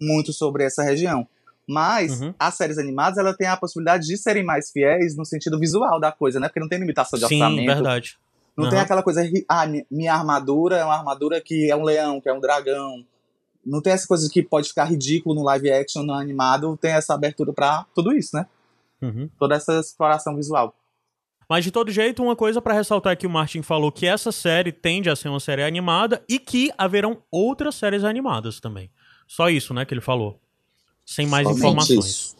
muito sobre essa região. Mas uhum. as séries animadas, ela tem a possibilidade de serem mais fiéis no sentido visual da coisa, né? Porque não tem limitação de Sim, orçamento. verdade. Não uhum. tem aquela coisa, ah, minha armadura é uma armadura que é um leão, que é um dragão. Não tem essa coisa que pode ficar ridículo no live action, no animado, tem essa abertura para tudo isso, né? Uhum. Toda essa exploração visual. Mas de todo jeito, uma coisa para ressaltar que o Martin falou que essa série tende a ser uma série animada e que haverão outras séries animadas também. Só isso, né, que ele falou. Sem mais Somente informações. Isso.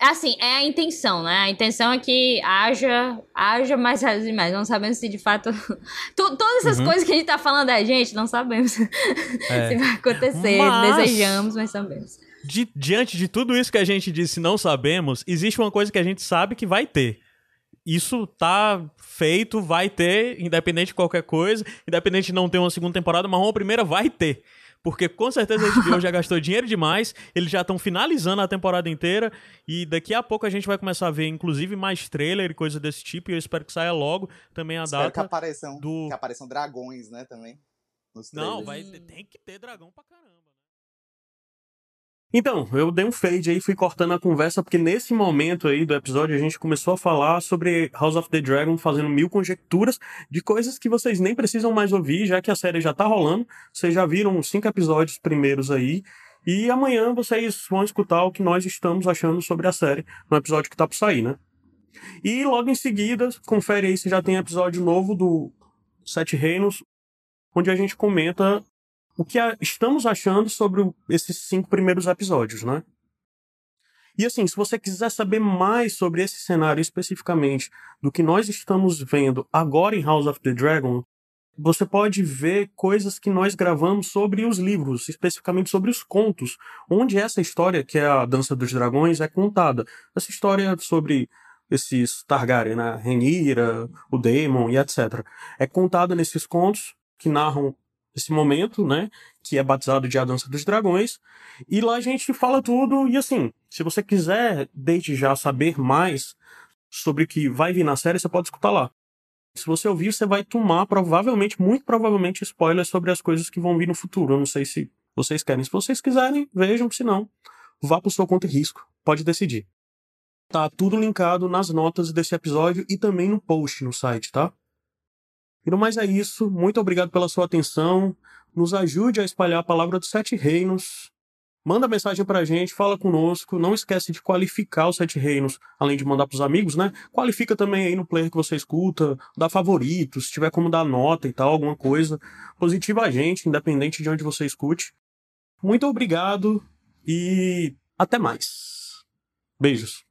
Assim, é a intenção, né? A intenção é que haja, haja mais séries animadas. Não sabemos se de fato. [laughs] todas essas uhum. coisas que a gente tá falando é, gente, não sabemos [laughs] é. se vai acontecer. Mas... Desejamos, mas sabemos. Di diante de tudo isso que a gente disse não sabemos, existe uma coisa que a gente sabe que vai ter isso tá feito, vai ter, independente de qualquer coisa, independente de não ter uma segunda temporada, mas uma primeira vai ter. Porque com certeza a HBO já gastou dinheiro demais, eles já estão finalizando a temporada inteira e daqui a pouco a gente vai começar a ver, inclusive, mais trailer e coisa desse tipo. E eu espero que saia logo também a espero data. Que apareçam, do... que apareçam dragões, né, também. Não, vai, tem que ter dragão pra caramba. Então, eu dei um fade aí, fui cortando a conversa, porque nesse momento aí do episódio a gente começou a falar sobre House of the Dragon, fazendo mil conjecturas de coisas que vocês nem precisam mais ouvir, já que a série já tá rolando. Vocês já viram os cinco episódios primeiros aí. E amanhã vocês vão escutar o que nós estamos achando sobre a série, no episódio que tá por sair, né? E logo em seguida, confere aí se já tem episódio novo do Sete Reinos, onde a gente comenta o que estamos achando sobre esses cinco primeiros episódios, né? E assim, se você quiser saber mais sobre esse cenário especificamente, do que nós estamos vendo agora em House of the Dragon, você pode ver coisas que nós gravamos sobre os livros, especificamente sobre os contos, onde essa história, que é a Dança dos Dragões, é contada. Essa história sobre esses Targaryen, né? Rhaenyra, o Daemon e etc. É contada nesses contos que narram esse momento, né? Que é batizado de A Dança dos Dragões. E lá a gente fala tudo. E assim, se você quiser desde já saber mais sobre o que vai vir na série, você pode escutar lá. Se você ouvir, você vai tomar provavelmente, muito provavelmente, spoilers sobre as coisas que vão vir no futuro. Eu não sei se vocês querem. Se vocês quiserem, vejam. Se não, vá pro seu conta e risco. Pode decidir. Tá tudo linkado nas notas desse episódio e também no post no site, tá? E no mais é isso. Muito obrigado pela sua atenção. Nos ajude a espalhar a palavra dos sete reinos. Manda mensagem pra gente, fala conosco. Não esquece de qualificar os sete reinos, além de mandar pros amigos, né? Qualifica também aí no player que você escuta, dá favoritos, se tiver como dar nota e tal, alguma coisa. Positiva a gente, independente de onde você escute. Muito obrigado e até mais. Beijos.